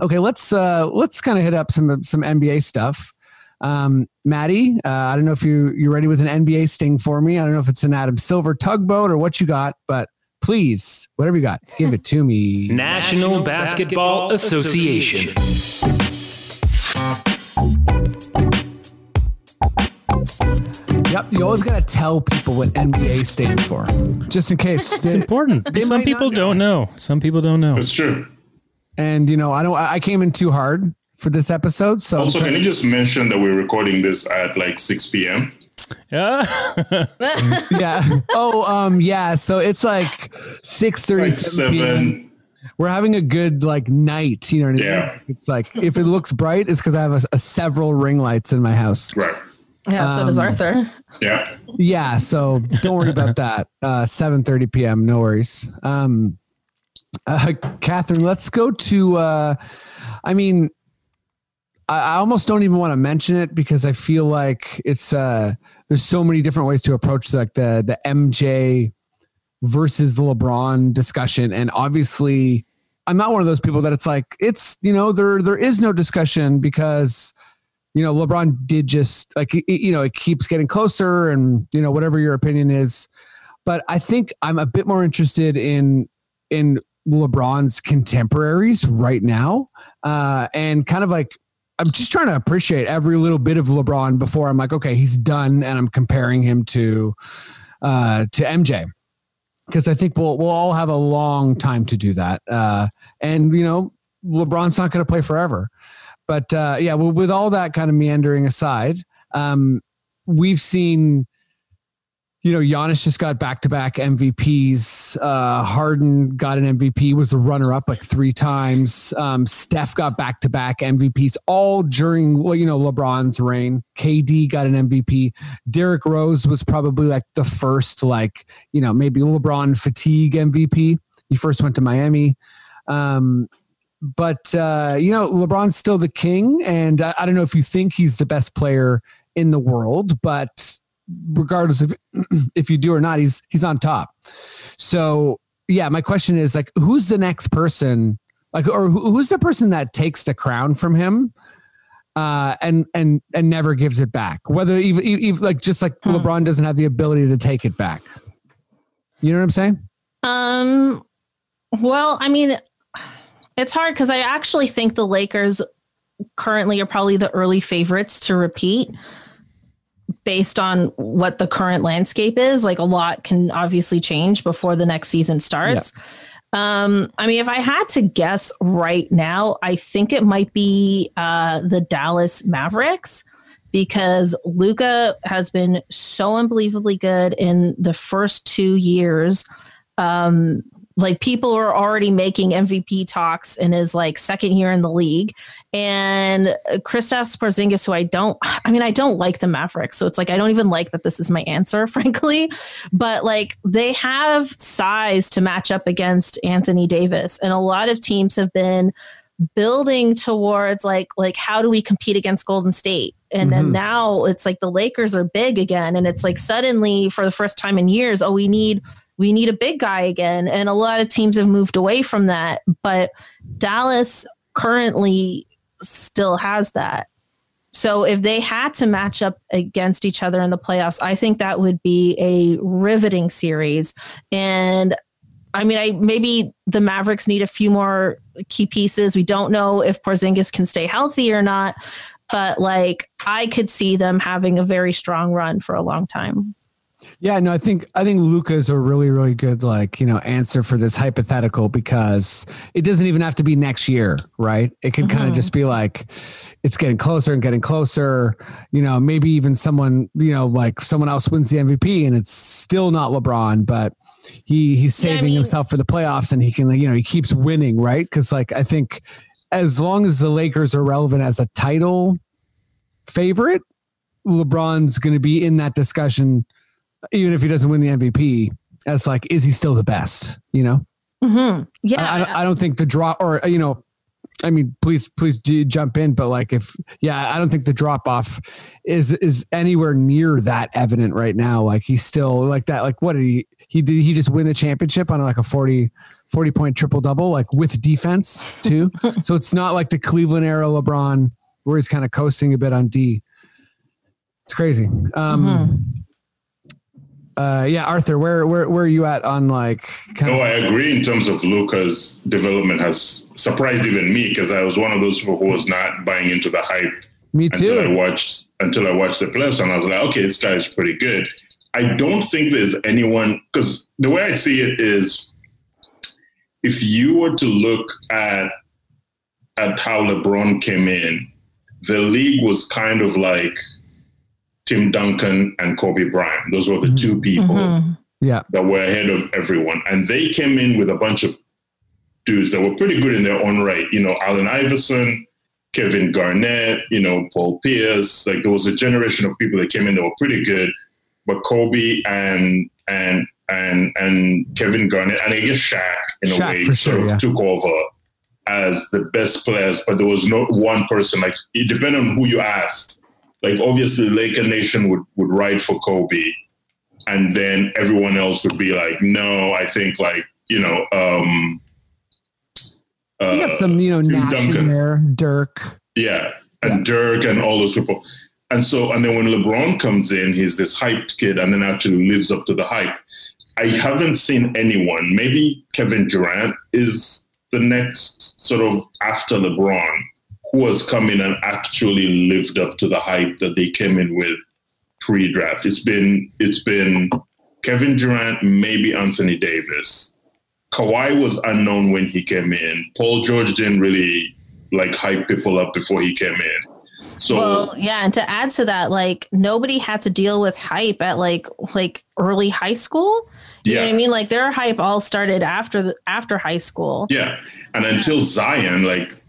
okay, let's uh, let's kind of hit up some some NBA stuff. Um, Maddie, uh, I don't know if you you're ready with an NBA sting for me. I don't know if it's an Adam Silver tugboat or what you got, but please, whatever you got, give it to me. National Basketball Association. Yep, you always got to tell people what NBA stands for, just in case. It's important. They Some people not don't know. Some people don't know. That's true. And you know, I don't. I came in too hard for this episode, so I'm Also, can you just mention that we're recording this at like 6 p.m.? Yeah. yeah. Oh, um, yeah. So it's like six thirty, Like seven. PM. We're having a good like night. You know what I mean? Yeah. It's like if it looks bright, it's because I have a, a several ring lights in my house. Right. yeah, so does um, Arthur. Yeah. Yeah. So don't worry about that. Uh, seven thirty p.m. No worries. Um, uh, Catherine, let's go to. Uh, I mean, I, I almost don't even want to mention it because I feel like it's. Uh, there's so many different ways to approach like the the MJ versus the LeBron discussion, and obviously, I'm not one of those people that it's like it's you know there there is no discussion because you know LeBron did just like it- you know it keeps getting closer, and you know whatever your opinion is, but I think I'm a bit more interested in in LeBron's contemporaries right now, uh, and kind of like I'm just trying to appreciate every little bit of LeBron before I'm like, okay, he's done, and I'm comparing him to uh, to MJ because I think we'll we'll all have a long time to do that, uh, and you know, LeBron's not going to play forever, but uh, yeah, well, with all that kind of meandering aside, um, we've seen. You know, Giannis just got back to back MVPs. Uh, Harden got an MVP, was a runner up like three times. Um, Steph got back to back MVPs all during, well, you know, LeBron's reign. KD got an MVP. Derrick Rose was probably like the first, like, you know, maybe LeBron fatigue MVP. He first went to Miami. Um, but, uh, you know, LeBron's still the king. And I, I don't know if you think he's the best player in the world, but regardless of if you do or not, he's he's on top. So yeah, my question is like, who's the next person? Like, or who's the person that takes the crown from him? uh, and and and never gives it back. Whether even, even like just like Hmm. LeBron doesn't have the ability to take it back. You know what I'm saying? Um, well, I mean, it's hard because I actually think the Lakers currently are probably the early favorites to repeat based on what the current landscape is. Like a lot can obviously change before the next season starts. Um, I mean, if I had to guess right now, I think it might be uh, the Dallas Mavericks because Luka has been so unbelievably good in the first two years. Um, like people are already making MVP talks in his like second year in the league, and Kristaps Porzingis, who I don't, I mean, I don't like the Mavericks, so it's like I don't even like that this is my answer, frankly. But like they have size to match up against Anthony Davis, and a lot of teams have been building towards like like how do we compete against Golden State? And then Mhm. now it's like the Lakers are big again, and it's like suddenly for the first time in years, oh, we need we need a big guy again. And a lot of teams have moved away from that, but Dallas currently still has that. So if they had to match up against each other in the playoffs, I think that would be a riveting series. And I mean, I maybe the Mavericks need a few more key pieces. We don't know if Porzingis can stay healthy or not, but like I could see them having a very strong run for a long time. Yeah, no, I think I think Luka's a really, really good like, you know, answer for this hypothetical because it doesn't even have to be next year, right? It can kind of just be like it's getting closer and getting closer. You know, maybe even someone, you know, like someone else wins the MVP and it's still not LeBron, but he he's Yeah, I saving mean- himself for the playoffs and he can, you know, he keeps winning, right? Because like I think as long as the Lakers are relevant as a title favorite, LeBron's going to be in that discussion even if he doesn't win the MVP, as like, is he still the best? You know, Mm-hmm. Yeah. I, I, don't, I don't think the drop, or you know, I mean, please, please do jump in, but like, if yeah, I don't think the drop off is is anywhere near that evident right now. Like he's still like that. Like what did he he did he just win the championship on like a 40, 40 point triple double like with defense too. so it's not like the Cleveland era LeBron where he's kind of coasting a bit on D. It's crazy. Um, Mhm. Uh yeah arthur where where where are you at on like kind No, of I agree in terms of Luka's development has surprised even me because I was one of those people who was not buying into the hype me until I too watched until I watched the playoffs and I was like, okay, this guy is pretty good. I don't think there's anyone because the way I see it is if you were to look at at how LeBron came in, the league was kind of like Tim Duncan and Kobe Bryant. Those were the two people Mhm. yeah that were ahead of everyone. And they came in with a bunch of dudes that were pretty good in their own right. You know, Allen Iverson, Kevin Garnett, you know, Paul Pierce. Like there was a generation of people that came in that were pretty good. But Kobe and and and and Kevin Garnett and I guess Shaq in Shaq, a way for sort of yeah. took over as the best players, but there was no one person like it depended on who you asked. Like obviously Laker Nation would would ride for Kobe and then everyone else would be like, no, I think like, you know, um you got uh, some you know Tim nash in Duncan. there dirk yeah, and Dirk and all those people. And so, and then when LeBron comes in, he's this hyped kid and then actually lives up to the hype. I haven't seen anyone, maybe Kevin Durant is the next sort of after LeBron, who has come in and actually lived up to the hype that they came in with pre-draft. It's been it's been Kevin Durant, maybe Anthony Davis. Kawhi was unknown when he came in. Paul George didn't really like hype people up before he came in. So Well, yeah, and to add to that, like nobody had to deal with hype at like like early high school. You know yeah, what I mean? Like their hype all started after the after high school. yeah. And until Zion, like,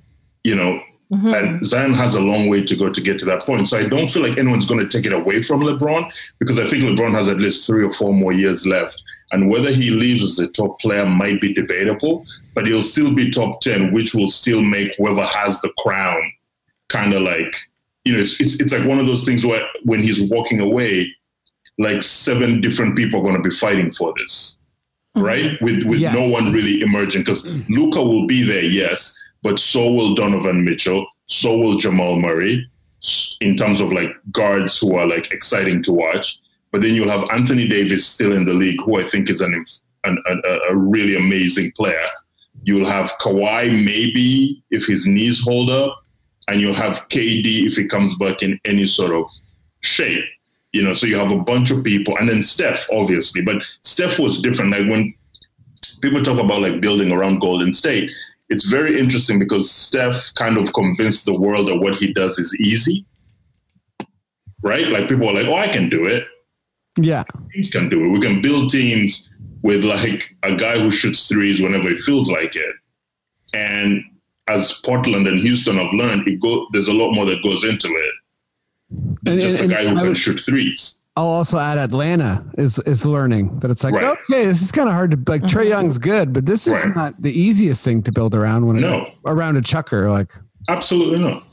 you know, Mhm. and Zion has a long way to go to get to that point. So I don't feel like anyone's going to take it away from LeBron because I think LeBron has at least three or four more years left. And whether he leaves as a top player might be debatable, but he'll still be top 10, which will still make whoever has the crown kind of like, you know, it's, it's, it's like one of those things where when he's walking away, like seven different people are going to be fighting for this, right? With, with no one really emerging because Luka will be there, yes, but so will Donovan Mitchell, so will Jamal Murray, in terms of like guards who are like exciting to watch. But then you'll have Anthony Davis still in the league, who I think is an, an, an a really amazing player. You'll have Kawhi maybe if his knees hold up, and you'll have KD if he comes back in any sort of shape. You know, so you have a bunch of people, and then Steph, obviously. But Steph was different. Like when people talk about like building around Golden State, it's very interesting because Steph kind of convinced the world that what he does is easy. Right? Like people are like, oh, I can do it. Yeah. Teams can do it. We can build teams with like a guy who shoots threes whenever he feels like it. And as Portland and Houston have learned, it go there's a lot more that goes into it than And- just and- a guy who I can would- shoot threes. I'll also add Atlanta is is learning that it's like Right. okay, this is kind of hard to like. Mm-hmm. Trae Young's good, but this is Right. not the easiest thing to build around when No. around a chucker. Like Absolutely not.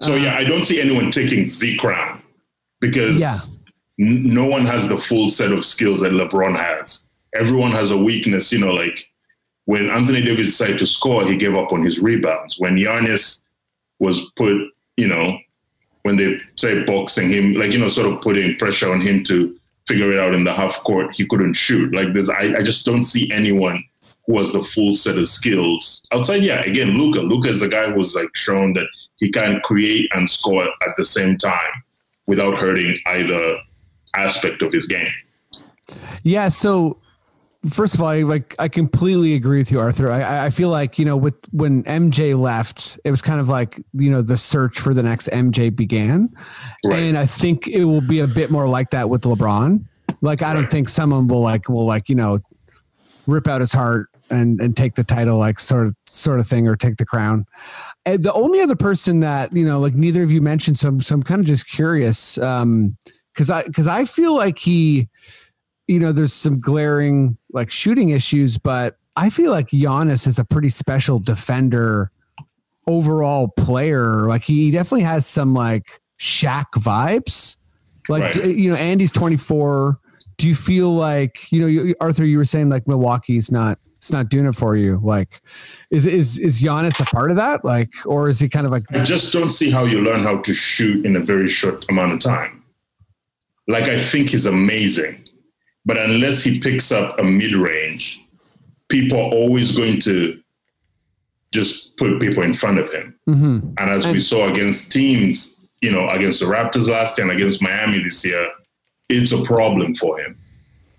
So yeah, I um, don't see anyone taking the crown because Yeah. n- no one has the full set of skills that LeBron has. Everyone has a weakness, you know, like when Anthony Davis decided to score, he gave up on his rebounds. When Giannis was put, you know, when they say boxing him, like, you know, sort of putting pressure on him to figure it out in the half court, he couldn't shoot. Like there's I, I just don't see anyone who has the full set of skills. Outside, yeah, again, Luka. Luka is the guy who's like shown that he can create and score at the same time without hurting either aspect of his game. Yeah. So first of all, I, like I completely agree with you, Arthur. I, I feel like you know, with when MJ left, it was kind of like you know the search for the next MJ began, Right. and I think it will be a bit more like that with LeBron. Like I don't think someone will like will like you know rip out his heart and and take the title like sort of sort of thing or take the crown. And the only other person that you know like neither of you mentioned, so I'm, so I'm kind of just curious um because I because I feel like he you know, there's some glaring like shooting issues, but I feel like Giannis is a pretty special defender, overall player. Like he definitely has some like Shaq vibes. Like Right. you know, Andy's 24. Do you feel like you know, you, Arthur? You were saying like Milwaukee's not it's not doing it for you. Like, is is is Giannis a part of that? Like, or is he kind of like I just don't see how you learn how to shoot in a very short amount of time. Like I think he's amazing, but unless he picks up a mid range, people are always going to just put people in front of him. Mhm. And as we saw against teams, you know, against the Raptors last year and against Miami this year, it's a problem for him.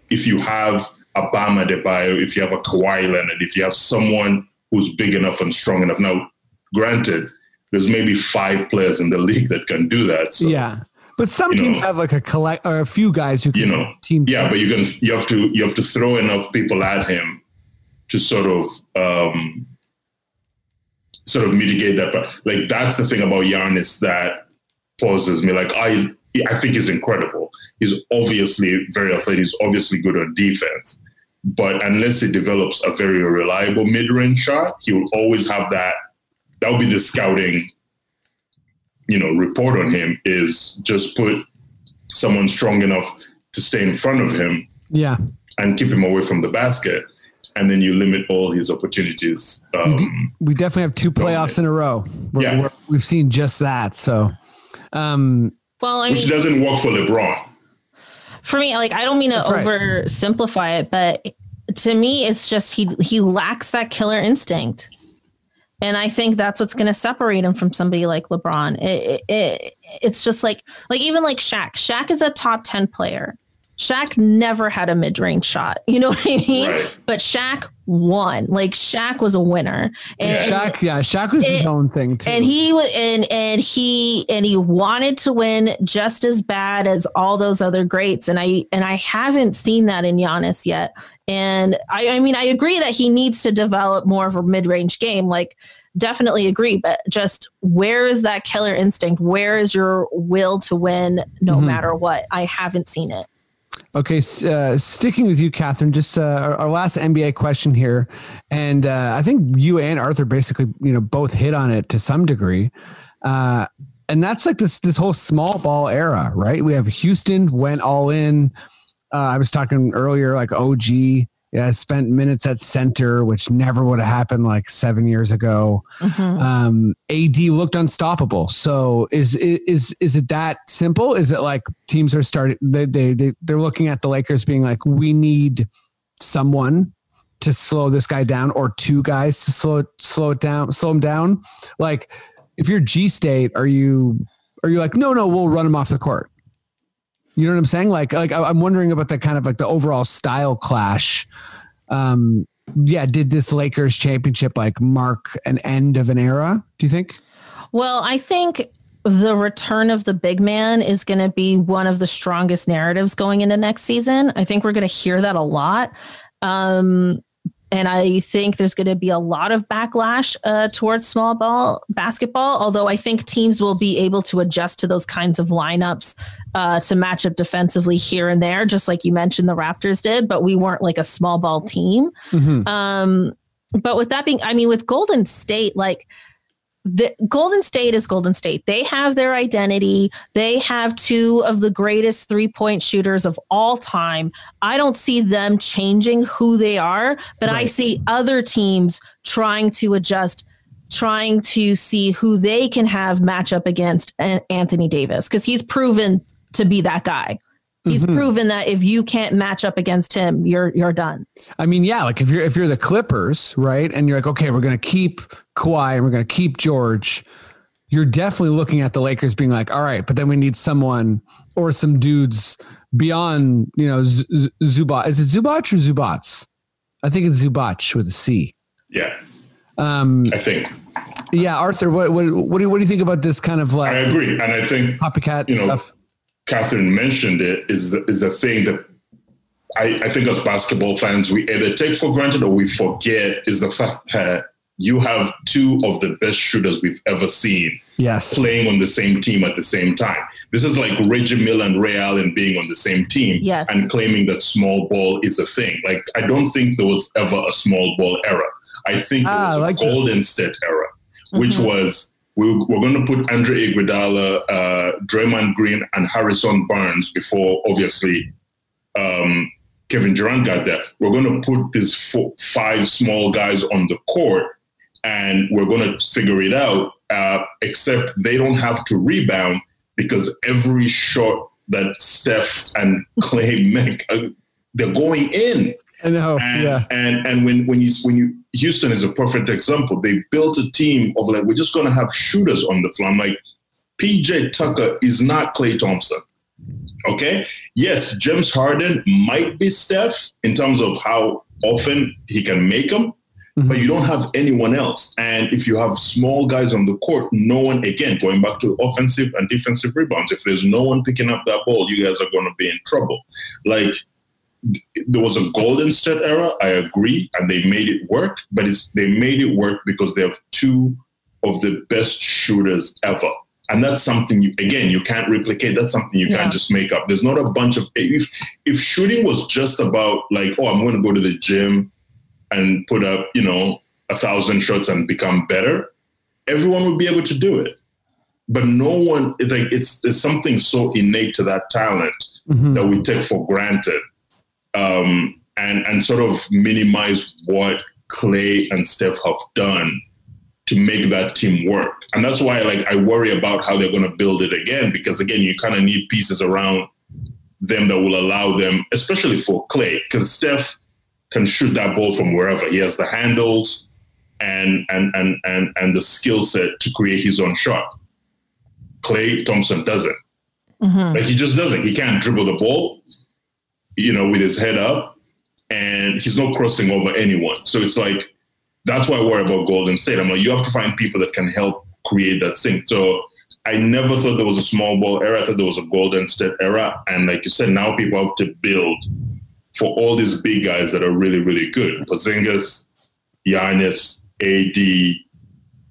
If you have a Bam Adebayo, if you have a Kawhi Leonard, if you have someone who's big enough and strong enough. Now, granted, there's maybe five players in the league that can do that. So, yeah? But some you teams know- have like a collect or a few guys who can You know, team. yeah, but you can you have to you have to throw enough people at him to sort of um, sort of mitigate that. But like that's the thing about Giannis that pauses me. Like I I think he's incredible. He's obviously very athletic. He's obviously good on defense. But unless he develops a very reliable mid-range shot, he will always have that. That would be the scouting, you know, report on him is just put someone strong enough to stay in front of him yeah. and keep him away from the basket, and then you limit all his opportunities. Um, we definitely have two playoffs in a row. Where, Yeah. where we've seen just that. So, um, Well, I which mean, doesn't work for LeBron. for me, like I don't mean to That's right. oversimplify it, but to me, it's just he he lacks that killer instinct, and I think that's what's going to separate him from somebody like LeBron. It, it, it, it's just like like even like Shaq. Shaq is a top ten player. Shaq never had a mid range shot. You know what I mean? Right. But Shaq won. Like Shaq was a winner. And, Shaq, yeah, Shaq was his own thing too. and he was and and he and he wanted to win just as bad as all those other greats and i and i haven't seen that in Giannis yet and i i mean i agree that he needs to develop more of a mid-range game like definitely agree but just where is that killer instinct where is your will to win no Mhm. matter what i haven't seen it Okay, uh, sticking with you, Catherine. Just uh, our, our last NBA question here, and uh, I think you and Arthur basically, you know, both hit on it to some degree, uh, and that's like this this whole small ball era, right? We have Houston went all in. Uh, I was talking earlier, like OG Yeah, spent minutes at center, which never would have happened like seven years ago. Mhm. Um, AD looked unstoppable. So is is is it that simple? Is it like teams are starting? They they, they they're looking at the Lakers being like, we need someone to slow this guy down, or two guys to slow slow it down, slow him down. Like, if you're G State, are you are you like, no, no, we'll run him off the court? You know what I'm saying? Like, like I'm wondering about the kind of like the overall style clash. Um, yeah, did this Lakers championship like mark an end of an era? Do you think? Well, I think the return of the big man is going to be one of the strongest narratives going into next season. I think we're going to hear that a lot. Um, and I think there's going to be a lot of backlash uh, towards small ball basketball, although I think teams will be able to adjust to those kinds of lineups uh, to match up defensively here and there, just like you mentioned the Raptors did, but we weren't like a small ball team. Um, but with that being, I mean, with Golden State, like the Golden State is Golden State. They have their identity. They have two of the greatest three point shooters of all time. I don't see them changing who they are, but I see other teams trying to adjust, trying to see who they can have match up against Anthony Davis because he's proven to be that guy. He's Mhm. proven that if you can't match up against him, you're you're done. I mean, yeah, like if you're if you're the Clippers, right, and you're like, okay, we're gonna keep Kawhi and we're gonna keep George, you're definitely looking at the Lakers being like, all right, but then we need someone or some dudes beyond, you know, Z- Z- Zubac. Is it Zubac or Zubats? I think it's Zubac with a C. Yeah, Um, I think yeah, Arthur, what what what do you, what do you think about this kind of like? I agree, and I think copycat you know, stuff? Catherine mentioned it is is a thing that I, I think as basketball fans we either take for granted or we forget is the fact that you have two of the best shooters we've ever seen Yes. playing on the same team at the same time. This is like Reggie Miller and Ray Allen being on the same team Yes. and claiming that small ball is a thing. Like I don't think there was ever a small ball era. I think there Ah, was I a like this. Golden State era, which Mhm. was we, we're going to put Andre Iguodala, uh, Draymond Green, and Harrison Barnes before obviously um, Kevin Durant got there. We're going to put these four, five small guys on the court, and we're going to figure it out. Uh, except they don't have to rebound because every shot that Steph and Klay make, uh, they're going in. I know. And yeah. and and when when you when you Houston is a perfect example. They built a team of like we're just gonna have shooters on the floor. I'm like, PJ Tucker is not Klay Thompson. Okay. Yes, James Harden might be Steph in terms of how often he can make them, mm-hmm. but you don't have anyone else. And if you have small guys on the court, no one, again, going back to offensive and defensive rebounds, if there's no one picking up that ball, you guys are going to be in trouble. Like, there was a Golden State era, I agree, and they made it work, but it's, they made it work because they have two of the best shooters ever. And that's something you, again, you can't replicate. That's something you Yeah. can't just make up. There's not a bunch of if if shooting was just about like, oh, I'm going to go to the gym and put up, you know, a thousand shots and become better, everyone would be able to do it. But no one, it's like it's there's something so innate to that talent Mhm. that we take for granted, um, and and sort of minimize what Klay and Steph have done to make that team work. And that's why, like, I worry about how they're going to build it again because again, you kind of need pieces around them that will allow them, especially for Klay, because Steph can shoot that ball from wherever. He has the handles and and and and and the skill set to create his own shot. Klay Thompson doesn't. Mhm. Like he just doesn't. He can't dribble the ball, you know, with his head up, and he's not crossing over anyone. So it's like that's why I worry about Golden State. I'm like, you have to find people that can help create that thing. So I never thought there was a small ball era. I thought there was a Golden State era, and like you said, now people have to build for all these big guys that are really, really good. Porzingis, Giannis, AD,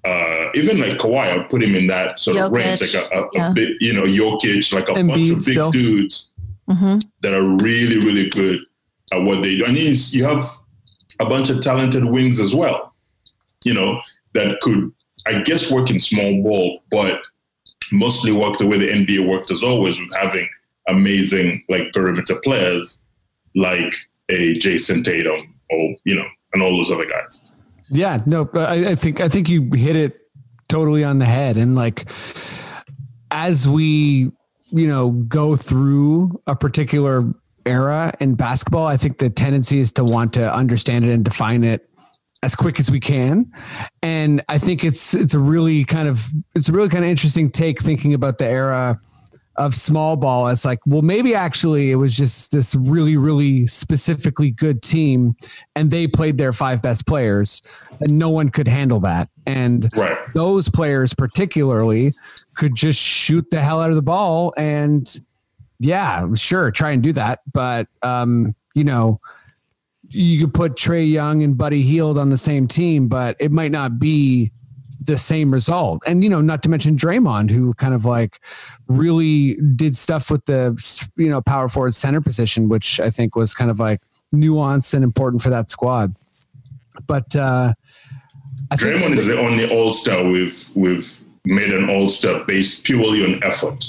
uh, even like Kawhi, I'd put him in that sort of range, like a, a, a bit, you know, Jokic, like a bunch of big still. dudes Mhm. that are really, really good at what they do. And you, you have a bunch of talented wings as well, you know, that could, I guess, work in small ball, but mostly work the way the NBA worked as always with having amazing like perimeter players like a Jayson Tatum or you know, and all those other guys. Yeah, no, I, I think I think you hit it totally on the head. And like as we, you know, go through a particular era in basketball, I think the tendency is to want to understand it and define it as quick as we can. And I think it's it's a really kind of it's a really kind of interesting take thinking about the era of small ball as like, well, maybe actually it was just this really, really specifically good team and they played their five best players and no one could handle that. And Right. those players particularly could just shoot the hell out of the ball and yeah, sure, try and do that. But um, you know, you could put Trae Young and Buddy Hield on the same team, but it might not be the same result. And you know, not to mention Draymond, who kind of like really did stuff with the you know power forward center position, which I think was kind of like nuanced and important for that squad. But uh, I think Draymond is the only All Star we've we've made an All Star based purely on effort.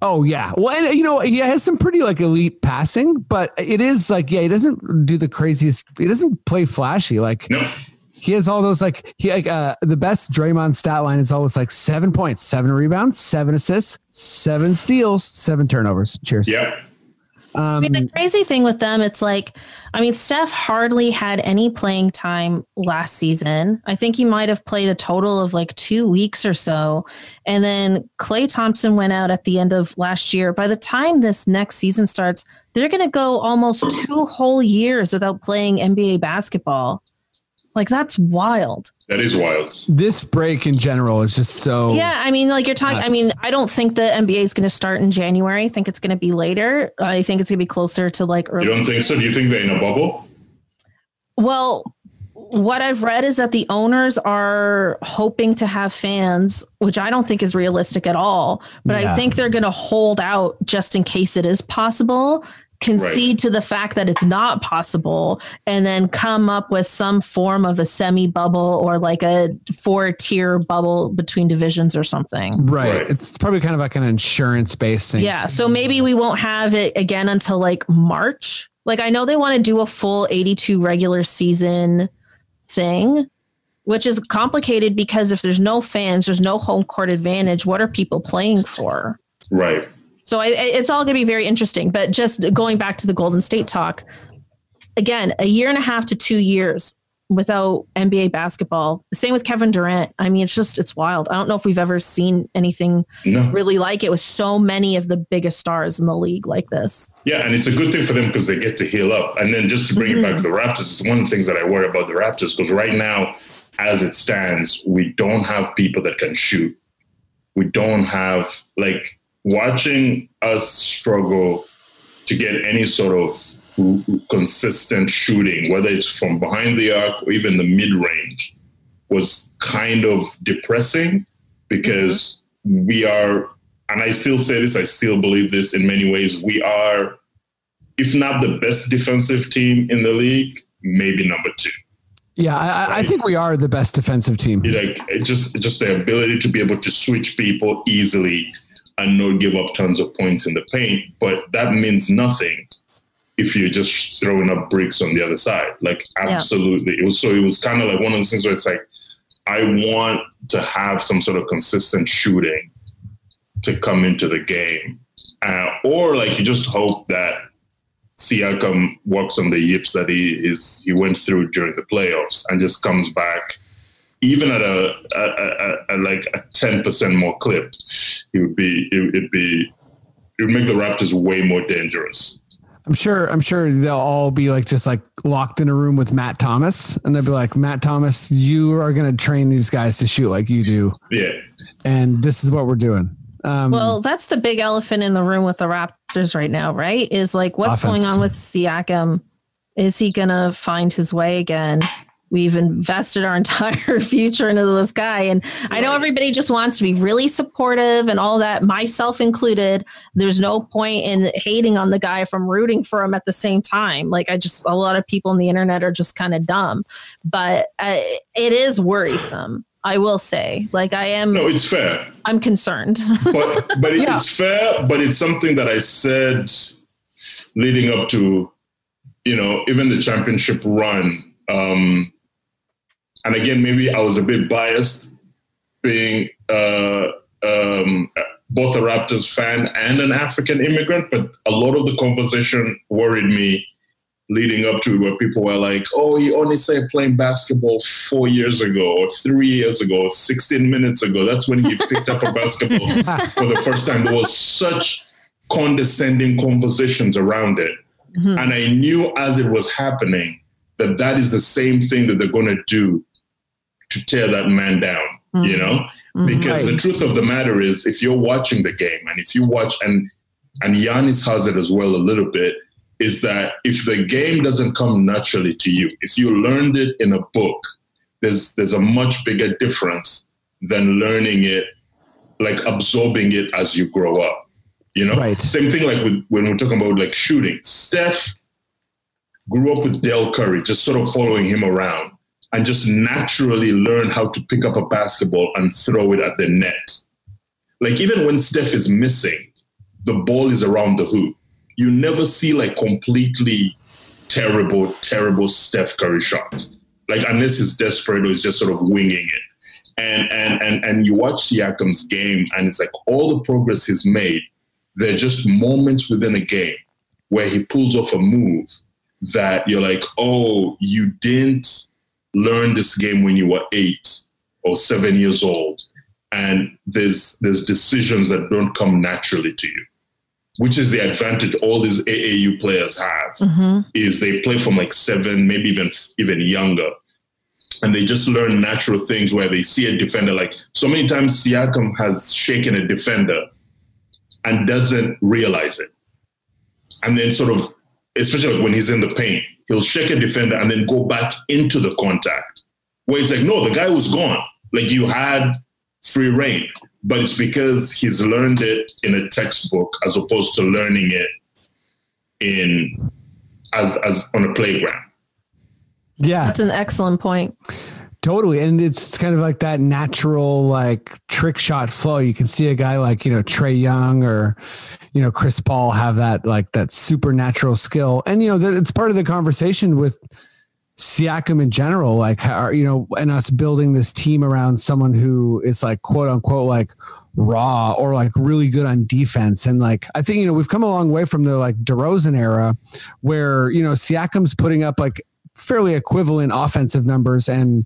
Oh yeah. Well, and you know, he has some pretty like elite passing, but it is like, yeah, he doesn't do the craziest. He doesn't play flashy. Like No, he has all those like he like uh the best Draymond stat line is always like seven points, seven rebounds, seven assists, seven steals, seven turnovers. Cheers. yeah, I mean, the um, crazy thing with them, it's like, I mean, Steph hardly had any playing time last season. I think he might have played a total of like two weeks or so. And then Klay Thompson went out at the end of last year. By the time this next season starts, they're going to go almost two whole years without playing NBA basketball. Like, that's wild. that is wild. This break in general is just so Yeah, I mean, like you're talking. I mean, I don't think the NBA is going to start in January. I think it's going to be later. I think it's going to be closer to like early. You don't think so? Do you think they're in a bubble? Well, what I've read is that the owners are hoping to have fans, which I don't think is realistic at all. But I think they're going to hold out just in case it is possible. Concede to the fact that it's not possible, and then come up with some form of a semi bubble or like a four tier bubble between divisions or something. right. Right. It's probably kind of like an insurance based thing. Yeah. So maybe we won't have it again until like March. Like I know they want to do a full 82 regular season thing, which is complicated because if there's no fans, there's no home court advantage. What are people playing for? Right. So I, it's all going to be very interesting. But just going back to the Golden State talk, again, a year and a half to two years without NBA basketball. Same with Kevin Durant. I mean, it's just it's wild. I don't know if we've ever seen anything No. really like it with so many of the biggest stars in the league like this. Yeah, and it's a good thing for them because they get to heal up. And then just to bring it back mm-hmm. to the Raptors, it's one of the things that I worry about the Raptors because right now, as it stands, we don't have people that can shoot. We don't have like watching us struggle to get any sort of consistent shooting, whether it's from behind the arc or even the mid range, was kind of depressing because we are, and I still say this, I still believe this in many ways, we are, if not the best defensive team in the league, maybe number two. Yeah, I, I- I think we are the best defensive team. like just just the ability to be able to switch people easily and not give up tons of points in the paint but that means nothing if you're just throwing up bricks on the other side. Like absolutely. It was so it was kind of like one of those things where it's like i want to have some sort of consistent shooting to come into the game. Uh, or like you just hope that Siakam works on the yips that he is he went through during the playoffs and just comes back even at a, a, a, a like a ten percent more clip, it would be it would be it would make the Raptors way more dangerous. I'm sure. I'm sure they'll all be like just like locked in a room with Matt Thomas, and they'll be like, Matt Thomas, you are going to train these guys to shoot like you do, Yeah, and this is what we're doing. Um, Well, that's the big elephant in the room with the Raptors right now, right? Is like what's Offense. going on with Siakam? Is he going to find his way again? We've invested our entire future into this guy. And I know everybody just wants to be really supportive and all that, myself included. There's no point in hating on the guy if I'm rooting for him at the same time. Like, I just, a lot of people on the internet are just kind of dumb, but uh, it is worrisome. I will say, like, I am, no, it's fair, I'm concerned. but but it, Yeah. it's fair. But it's something that I said leading up to you know, even the championship run. Um, and again, maybe I was a bit biased being uh, um, both a Raptors fan and an African immigrant, but a lot of the conversation worried me leading up to where people were like, oh, he only started playing basketball four years ago or three years ago, or 16 minutes ago. That's when he picked up a basketball for the first time. There was such condescending conversations around it. And I knew as it was happening that that is the same thing that they're going to do to tear that man down, you mm-hmm. know? Mm-hmm. Because the truth of the matter is, if you're watching the game and if you watch, and and Giannis has it as well a little bit, is that if the game doesn't come naturally to you, if you learned it in a book, there's there's a much bigger difference than learning it, like absorbing it as you grow up. You know, Right. same thing like with when we're talking about like shooting. Steph grew up with Dell Curry, just sort of following him around and just naturally learn how to pick up a basketball and throw it at the net. Like even when Steph is missing, the ball is around the hoop. You never see like completely terrible, terrible Steph Curry shots. Like unless he's desperate or he's just sort of winging it. And and and and you watch Siakam's game and it's like all the progress he's made, they're just moments within a game where he pulls off a move that you're like, oh, you didn't learn this game when you were eight or seven years old. And there's there's decisions that don't come naturally to you, which is the advantage all these AAU players have Mhm. is they play from like seven, maybe even even younger. And they just learn natural things where they see a defender. Like so many times Siakam has shaken a defender and doesn't realize it. And then sort of, especially when he's in the paint, he'll shake a defender and then go back into the contact. Where it's like, no, the guy was gone. Like you had free reign. But it's because he's learned it in a textbook as opposed to learning it in as as on a playground. Yeah, That's an excellent point. totally. And it's kind of like that natural, like trick shot flow. You can see a guy like, you know, Trae Young or, you know, Chris Paul have that, like that supernatural skill. And, you know, it's part of the conversation with Siakam in general, like, how, you know, and us building this team around someone who is like, quote unquote, like, raw or like really good on defense. And like, I think, you know, we've come a long way from the like DeRozan era where, you know, Siakam's putting up like fairly equivalent offensive numbers and,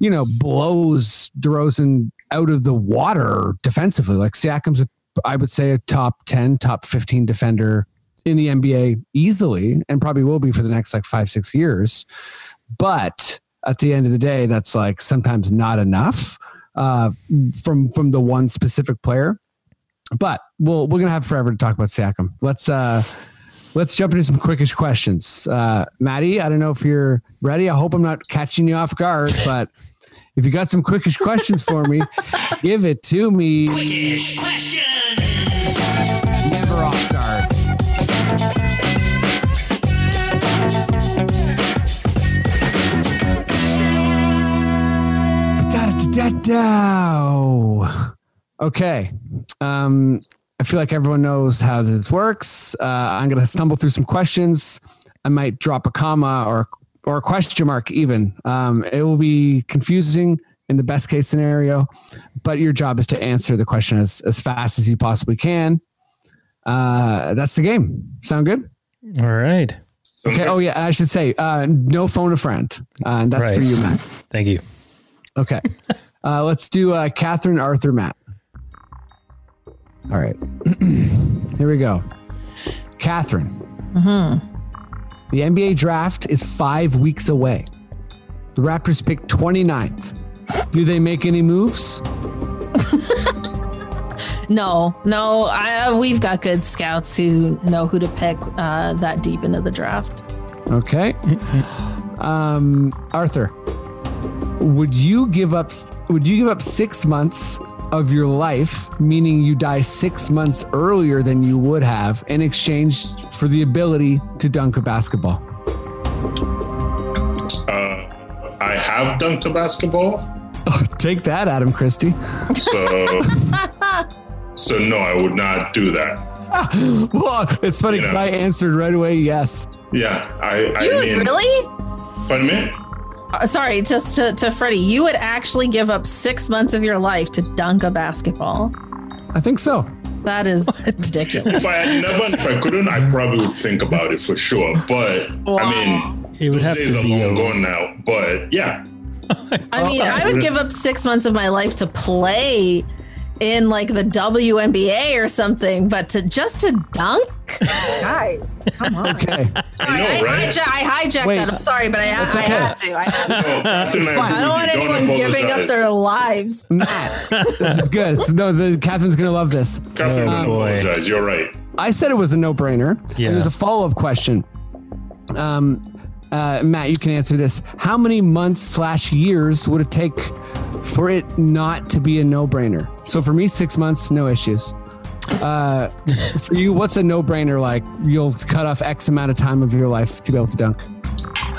you know, blows DeRozan out of the water defensively. Like Siakam's, a, I would say, a top 10, top 15 defender in the NBA easily and probably will be for the next like five, six years. But at the end of the day, that's like sometimes not enough uh, from from the one specific player. But we'll we're gonna have forever to talk about Siakam. Let's uh let's jump into some quickish questions. Uh Maddie, I don't know if you're ready. I hope I'm not catching you off guard, but if you got some quickish questions for me, give it to me. Quickish question. Never off guard. Da-da-da-da. Okay. Um, I feel like everyone knows how this works. Uh, I'm going to stumble through some questions. I might drop a comma or or a question mark even. Um, it will be confusing in the best case scenario, but your job is to answer the question as, as fast as you possibly can. Uh, that's the game. Sound good? All right. Okay. Oh yeah, I should say uh, no phone a friend. Uh, and that's for you, Matt. Thank you. Okay. Uh, let's do uh, Catherine Arthur Matt. All right. Here we go. Catherine. The NBA draft is five weeks away. The Raptors pick 29th. Do they make any moves? No, no, I, we've got good scouts who know who to pick uh, that deep into the draft. Okay. Um, Arthur, would you give up? Would you give up six months of your life, meaning you die six months earlier than you would have, in exchange for the ability to dunk a basketball? Uh, I have dunked a basketball, Take that, Adam Christie. so so no, I would not do that. well, it's funny You because know. I answered right away. Yes. Yeah, I, I You would mean, really? pardon me? Uh, sorry, just to, to Freddie, you would actually give up six months of your life to dunk a basketball. I think so. That is ridiculous. If I had never, if I couldn't, I probably would think about it for sure. But I mean, It would have days to are be long over. gone now. But yeah, I mean, I would give up six months of my life to play in like the WNBA or something, but to just to dunk, guys, come on. Okay. I know, I, right? hijack, I hijacked Wait. that. I'm sorry, but I, I okay. had to. I, had to. No, Catherine, fine. agree I don't want with you. anyone giving up their lives. Matt, this is good. It's- no, the Catherine's gonna love this. Catherine, Oh, boy. apologize. You're right. I said it was a no-brainer. Yeah. And there's a follow-up question. Um, uh, Matt, you can answer this. How many months slash years would it take for it not to be a no-brainer? So for me, six months, no issues. Uh, for you, what's a no-brainer like? You'll cut off X amount of time of your life to be able to dunk.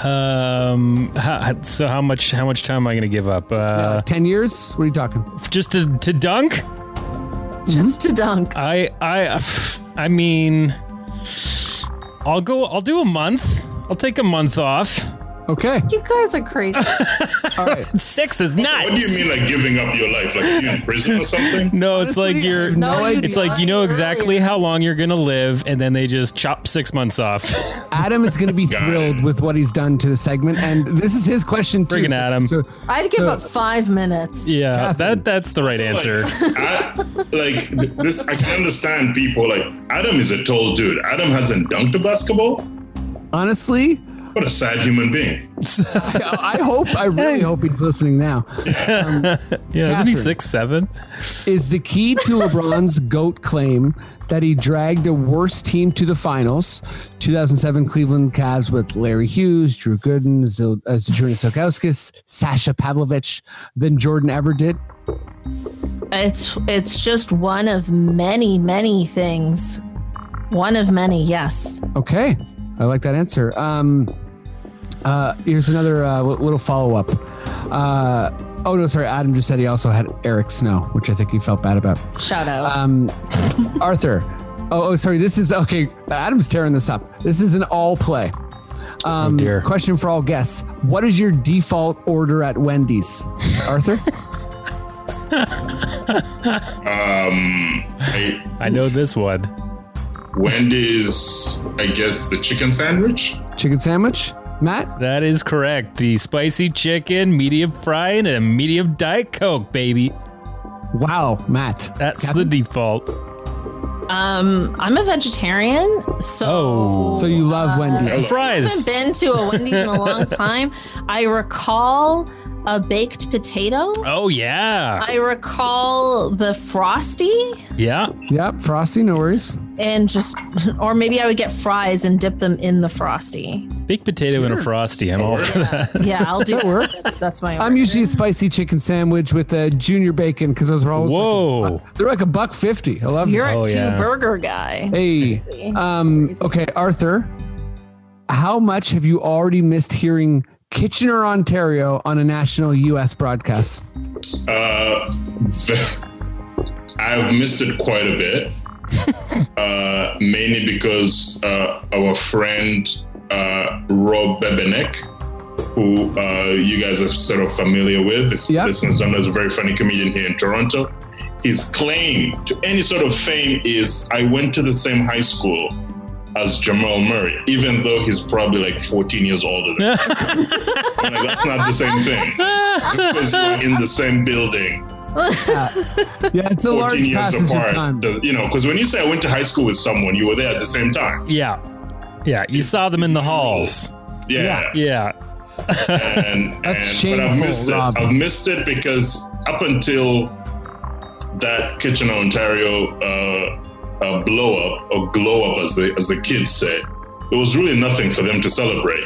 Um. How, so how much? How much time am I going to give up? Uh, Ten years? What are you talking? just to to dunk? Just to dunk. I I I mean, I'll go. I'll do a month. I'll take a month off. Okay. You guys are crazy. All right. Six is nuts. What do you mean, like giving up your life? Like you in prison or something? No, it's like Honestly, I you're. no No, you It's like you know exactly how long you're gonna live, and then they just chop six months off. Adam is going to be thrilled it. with what he's done to the segment, and this is his question too. Friggin' So- Adam. So, I'd give So- up five minutes. yeah, Catherine. that that's the right answer. Like, I, like this, I can understand people. Like Adam is a tall dude. Adam hasn't dunked a basketball. honestly, What a sad human being. I hope, I really hope he's listening now. Yeah, isn't he six seven? Is the key to LeBron's GOAT claim that he dragged a worse team to the finals? 2007 Cleveland Cavs with Larry Hughes, Drew Gooden, Zil, uh, Zydrunas Ilgauskas, Sasha Pavlovic than Jordan ever did? It's it's just one of many, many things. One of many, yes. Okay, I like that answer. Um, uh, here's another uh, little follow up. Uh, oh no, sorry. Adam just said he also had Eric Snow, which I think he felt bad about. Shout out. Um, Arthur. Oh, oh, sorry. This is okay. Adam's tearing this up. This is an all play. Um, Oh, dear. Question for all guests: What is your default order at Wendy's, Arthur? Um, I, I know this one. Wendy's, I guess the chicken sandwich. Chicken sandwich, Matt. That is correct. The spicy chicken, medium fry, and a medium diet coke, baby. Wow, Matt. That's Catherine? the default. Um, I'm a vegetarian, so Oh. So you love Wendy's? I haven't Fries. been to a Wendy's in a long time. I recall a baked potato. Oh yeah, I recall the frosty yeah. Yep. Frosty, no worries. and just, or maybe I would get fries and dip them in the frosty. Baked potato and a frosty. I'm all for that. Yeah, I'll do That work. That's, that's my. I'm usually a spicy chicken sandwich with a junior bacon because those are always like Whoa. buck- they're like a buck fifty. I love You're them. a Oh, two yeah. burger guy. Hey, Crazy. um, Crazy. okay, Arthur, how much have you already missed hearing Kitchener, Ontario on a national U.S. broadcast? Uh, I've missed it quite a bit, uh, mainly because uh, our friend uh, Rob Bebenek, who uh, you guys are sort of familiar with, if Yeah. listeners don't know, is a very funny comedian here in Toronto. His claim to any sort of fame is I went to the same high school as Jamal Murray, even though he's probably like 14 years older than me. Like, that's not the same thing. Just because you're in the same building Yeah, it's a 14 large years passage of apart. time. does- you know, because when you say I went to high school with someone, you were there at the same time. Yeah, yeah. You saw them in the halls. Yeah. Yeah. And, That's and shameful, but I've missed Rob. it. I've missed it because up until that Kitchener, Ontario uh, uh, blow up or glow up, as the as the kids say, there was really nothing for them to celebrate.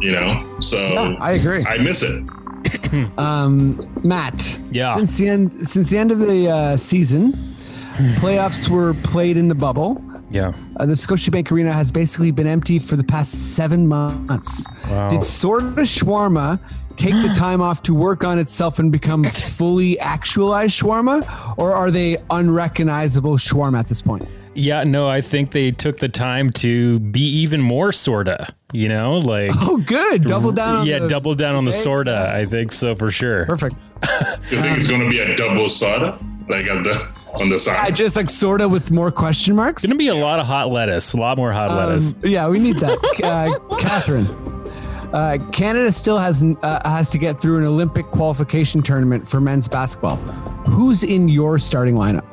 You know, so Yeah, I agree. I miss it. Um, Matt. Yeah. Since the end, since the end of the uh, season, playoffs were played in the bubble. Yeah. Uh, the Scotiabank Arena has basically been empty for the past seven months. Wow. Did Sorta Shawarma take the time off to work on itself and become fully actualized shawarma, or are they unrecognizable shawarma at this point? Yeah, no, I think they took the time to be even more sorta. You know, like Oh, good. Double down. On yeah, the, double down on the sorta. I think so for sure. Perfect. You think it's going to be a double soda, like at the on the I side? just like sorta with more question marks. Gonna be a lot of hot lettuce, a lot more hot lettuce. Um, yeah, we need that. Uh, Catherine, uh, Canada still has uh, has to get through an Olympic qualification tournament for men's basketball. Who's in your starting lineup?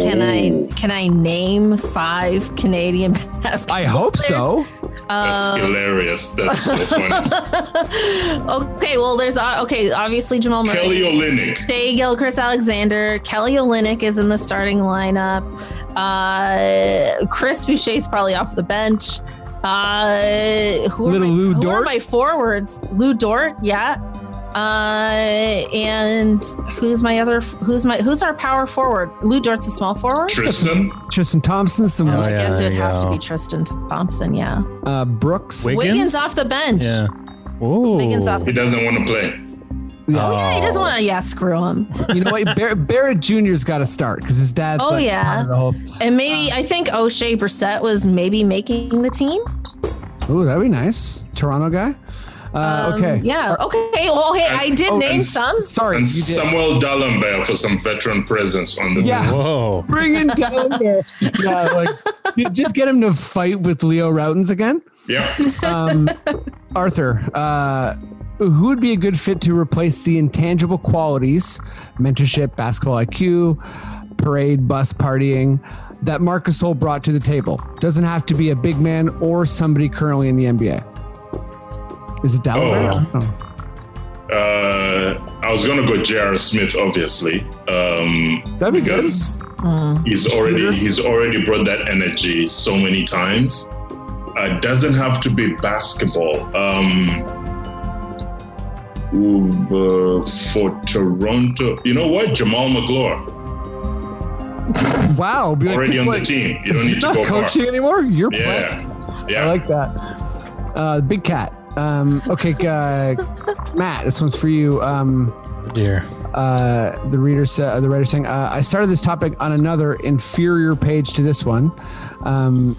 Can I Oh, can I name five Canadian basketball? I hope players? so. That's hilarious. That's so funny. Okay, well, there's uh, okay. Obviously, Jamal Murray. Kelly Olynyk. Shai Gilgeous-Alexander, Kelly Olynyk is in the starting lineup. Uh, Chris Boucher's probably off the bench. Uh, who are, Little my, Lou who are Dort? my forwards? Lu Dort, yeah. Uh, and who's my other? Who's my? Who's our power forward? Lu Dort's a small forward. Tristan. Tristan Thompson, some Oh, I yeah, guess it would there you have to be Tristan Thompson. Yeah, uh, Brooks. Wiggins? Wiggins off the bench. Yeah. Ooh. Wiggins off He doesn't want to play. Oh, yeah, he doesn't want to. Yeah, screw him. You know what? Bar- Barrett Jr.'s got to start because his dad's. Oh, like, yeah. part of The whole, And maybe I think Oshae Brissett was maybe making the team. ooh, that'd be nice. Toronto guy. Uh, Um, okay. Yeah. Okay. Well, hey, I did Oh, name and- some. Sorry. And you did. Samuel Dalembert for some veteran presence on the Yeah. Whoa. Bring him down there. Yeah, like you just get him to fight with Leo Rautins again. Yep. Um, Arthur, uh, who would be a good fit to replace the intangible qualities, mentorship, basketball IQ, parade, bus partying that Marc Gasol brought to the table? Doesn't have to be a big man or somebody currently in the NBA. Is it Dallas? Oh. Uh, I was gonna go J.R. Smith, obviously. Um, That'd be good. because he's already he's already brought that energy so many times. Uh, doesn't have to be basketball. Um, ooh, uh, for Toronto, you know what? Jamaal Magloire Wow. Be like, already it's on like, the team. You don't need You're to not go far. coaching anymore. You're playing. Yeah, yeah. I like that. Uh, Big Cat. Um, okay, uh, Matt, this one's for you. Um, Dear. uh, the reader said, the writer saying, uh, I started this topic on another inferior page to this one. Um,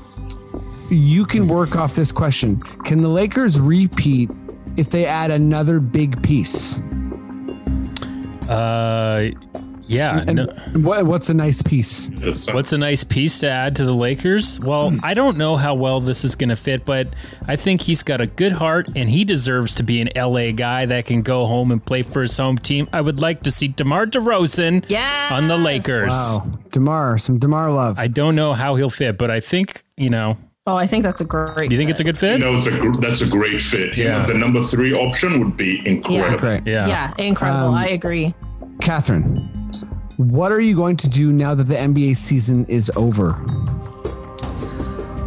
you can work off this question. Can the Lakers repeat if they add another big piece? Uh, yeah. And no- what, what's a nice piece? What's a nice piece to add to the Lakers? Well, I don't know how well this is going to fit, but I think he's got a good heart and he deserves to be an LA guy that can go home and play for his home team. I would like to see DeMar DeRozan Yes. on the Lakers. Wow, Demar, some Demar love. I don't know how he'll fit, but I think, you know, Oh, I think that's a great. do you think it's a good fit? No, it's a gr- that's a great fit. Him Yeah. as the number three option would be incredible. Great. Yeah. Yeah, incredible. Um, I agree. Catherine, what are you going to do now that the NBA season is over?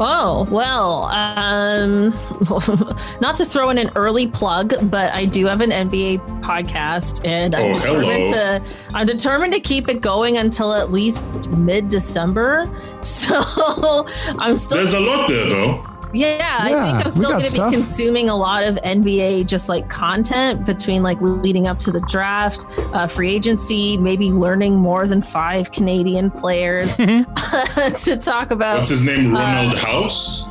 Oh, well, um, not to throw in an early plug, but I do have an NBA podcast and I'm Oh, determined hello. to I'm determined to keep it going until at least mid-December. So I'm still There's a lot there, though. Yeah, I think I'm still going to be consuming a lot of NBA just like content between like leading up to the draft, uh, free agency, maybe learning more than five Canadian players to talk about. What's his name? Ronald House.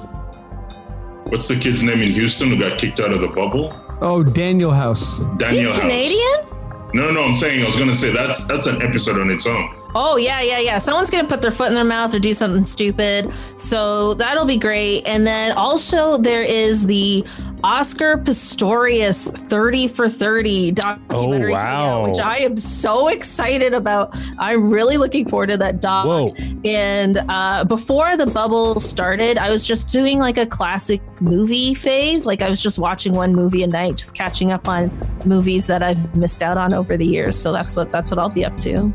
What's the kid's name in Houston who got kicked out of the bubble? Oh, Danuel House. Daniel He's House. Canadian? No, no, I'm saying I was gonna say that's that's an episode on its own. Oh yeah, yeah, yeah. Someone's gonna put their foot in their mouth or do something stupid. So that'll be great. And then also there is the Oscar Pistorius 30 for 30 documentary out, wow. which I am so excited about. I'm really looking forward to that doc. Whoa. And uh, before the bubble started, I was just doing like a classic movie phase. Like I was just watching one movie a night, just catching up on movies that I've missed out on over the years. So that's what that's what I'll be up to.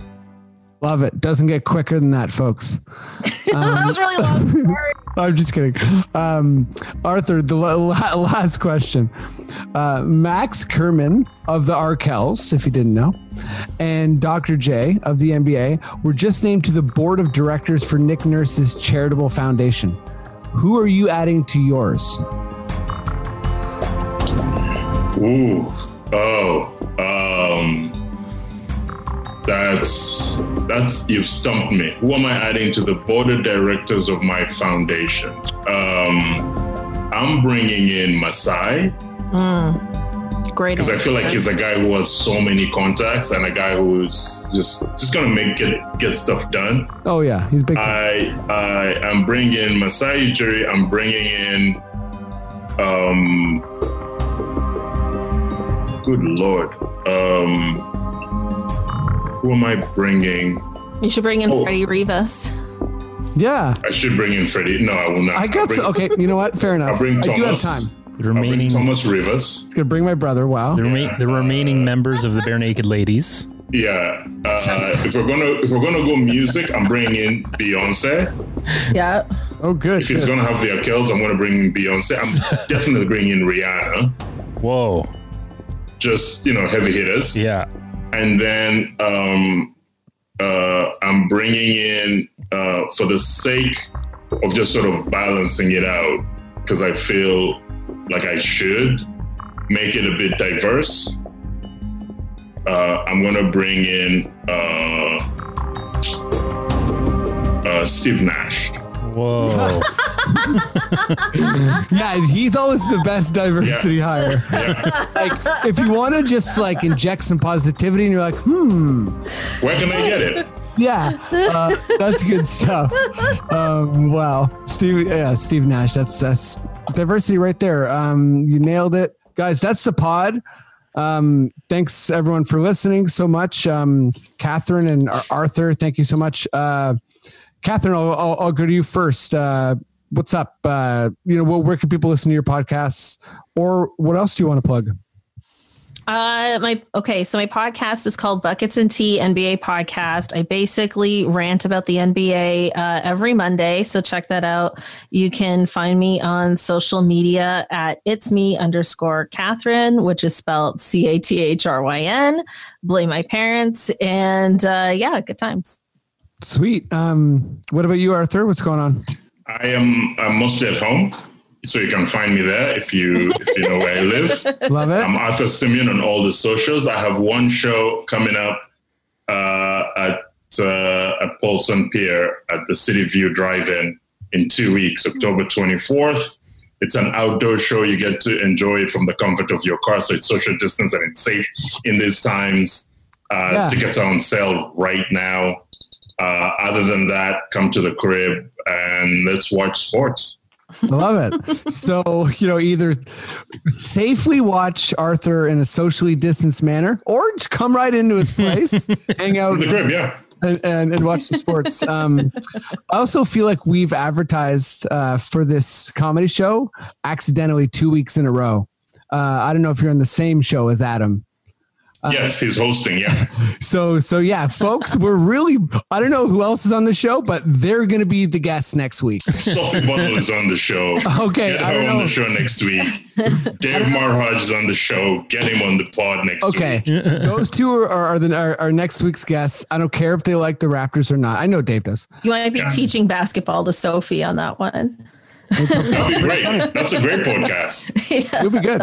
Love it. Doesn't get quicker than that, folks. that was really long. Sorry. I'm just kidding. Um, Arthur, the la- la- last question. Uh, Max Kerman of the Arkells, if you didn't know, and Dr. J of the NBA were just named to the board of directors for Nick Nurse's charitable foundation. Who are you adding to yours? Ooh. Oh. Um. That's that's you've stumped me. Who am I adding to the board of directors of my foundation? Um, I'm bringing in Masai Great. because I feel like he's a guy who has so many contacts and a guy who's just just gonna make get get stuff done. Oh yeah, he's big. time. I I am bringing in Masai Ujiri. I'm bringing in um. Good lord. Um. Who am I bringing? you should bring in Oh. Freddie Rivas. yeah, I should bring in Freddie. No, I will not. I I'll got bring, okay. You know what? Fair enough. I'll bring I do have time. The I'll bring remaining Thomas Rivers. Gonna bring my brother. Wow. the, rema- the remaining members of the Barenaked Ladies. Yeah. Uh, if we're gonna if we're gonna go music, I'm bringing in Beyonce. Yeah. Oh, good. If he's gonna have the Arkells, I'm gonna bring in Beyonce. I'm definitely bringing in Rihanna. Whoa. Just you know, heavy hitters. Yeah. And then um, uh, I'm bringing in uh, for the sake of just sort of balancing it out because I feel like I should make it a bit diverse. Uh, I'm gonna bring in uh, uh, Steve Nash. Whoa. Yeah, he's always the best diversity hire. like, if you want to just like inject some positivity, and you're like, hmm, Where can I get it? yeah, uh, that's good stuff. Um, wow, Steve, yeah, Steve Nash. That's that's diversity right there. Um, you nailed it, guys. That's the pod. Um, thanks everyone for listening so much. Um, Catherine and Ar- Arthur, thank you so much. Uh, Catherine, I'll, I'll, I'll go to you first. Uh, what's up? Uh, you know, where, can people listen to your podcasts, or what else do you want to plug? Uh, my okay, so my podcast is called Buckets and Tea NBA Podcast. I basically rant about the NBA uh, every Monday, so check that out. You can find me on social media at it's me underscore Catherine, which is spelled C A T H R Y N. Blame my parents, and uh, yeah, good times. Sweet. Um, what about you, Arthur? What's going on? I am I'm mostly at home, so you can find me there if you if you know where I live. Love it. I'm Arthur Simeon on all the socials. I have one show coming up uh, at uh, at Polson Pier at the City View Drive-In in two weeks, October 24th. It's an outdoor show. You get to enjoy it from the comfort of your car, so it's social distance and it's safe in these times. Uh, Yeah. Tickets are on sale right now. Uh, other than that, come to the crib and let's watch sports. I love it. So, you know, either safely watch Arthur in a socially distanced manner or just come right into his place, hang out The crib, yeah. and, and, and watch some sports. Um, I also feel like we've advertised uh, for this comedy show accidentally two weeks in a row. Uh, I don't know if you're on the same show as Adam. Uh, yes, he's hosting. Yeah. So, so yeah, folks, we're really, I don't know who else is on the show, but they're going to be the guests next week. Sophie Butler is on the show. Okay, Get I her don't on know. the show next week. Dave Merheje is on the show. Get him on the pod next Okay, week. Okay. Those two are, are, the, are, are next week's guests. I don't care if they like the Raptors or not. I know Dave does. You might be teaching basketball to Sophie on that one. That'd be great. That's a great podcast. It'll be good.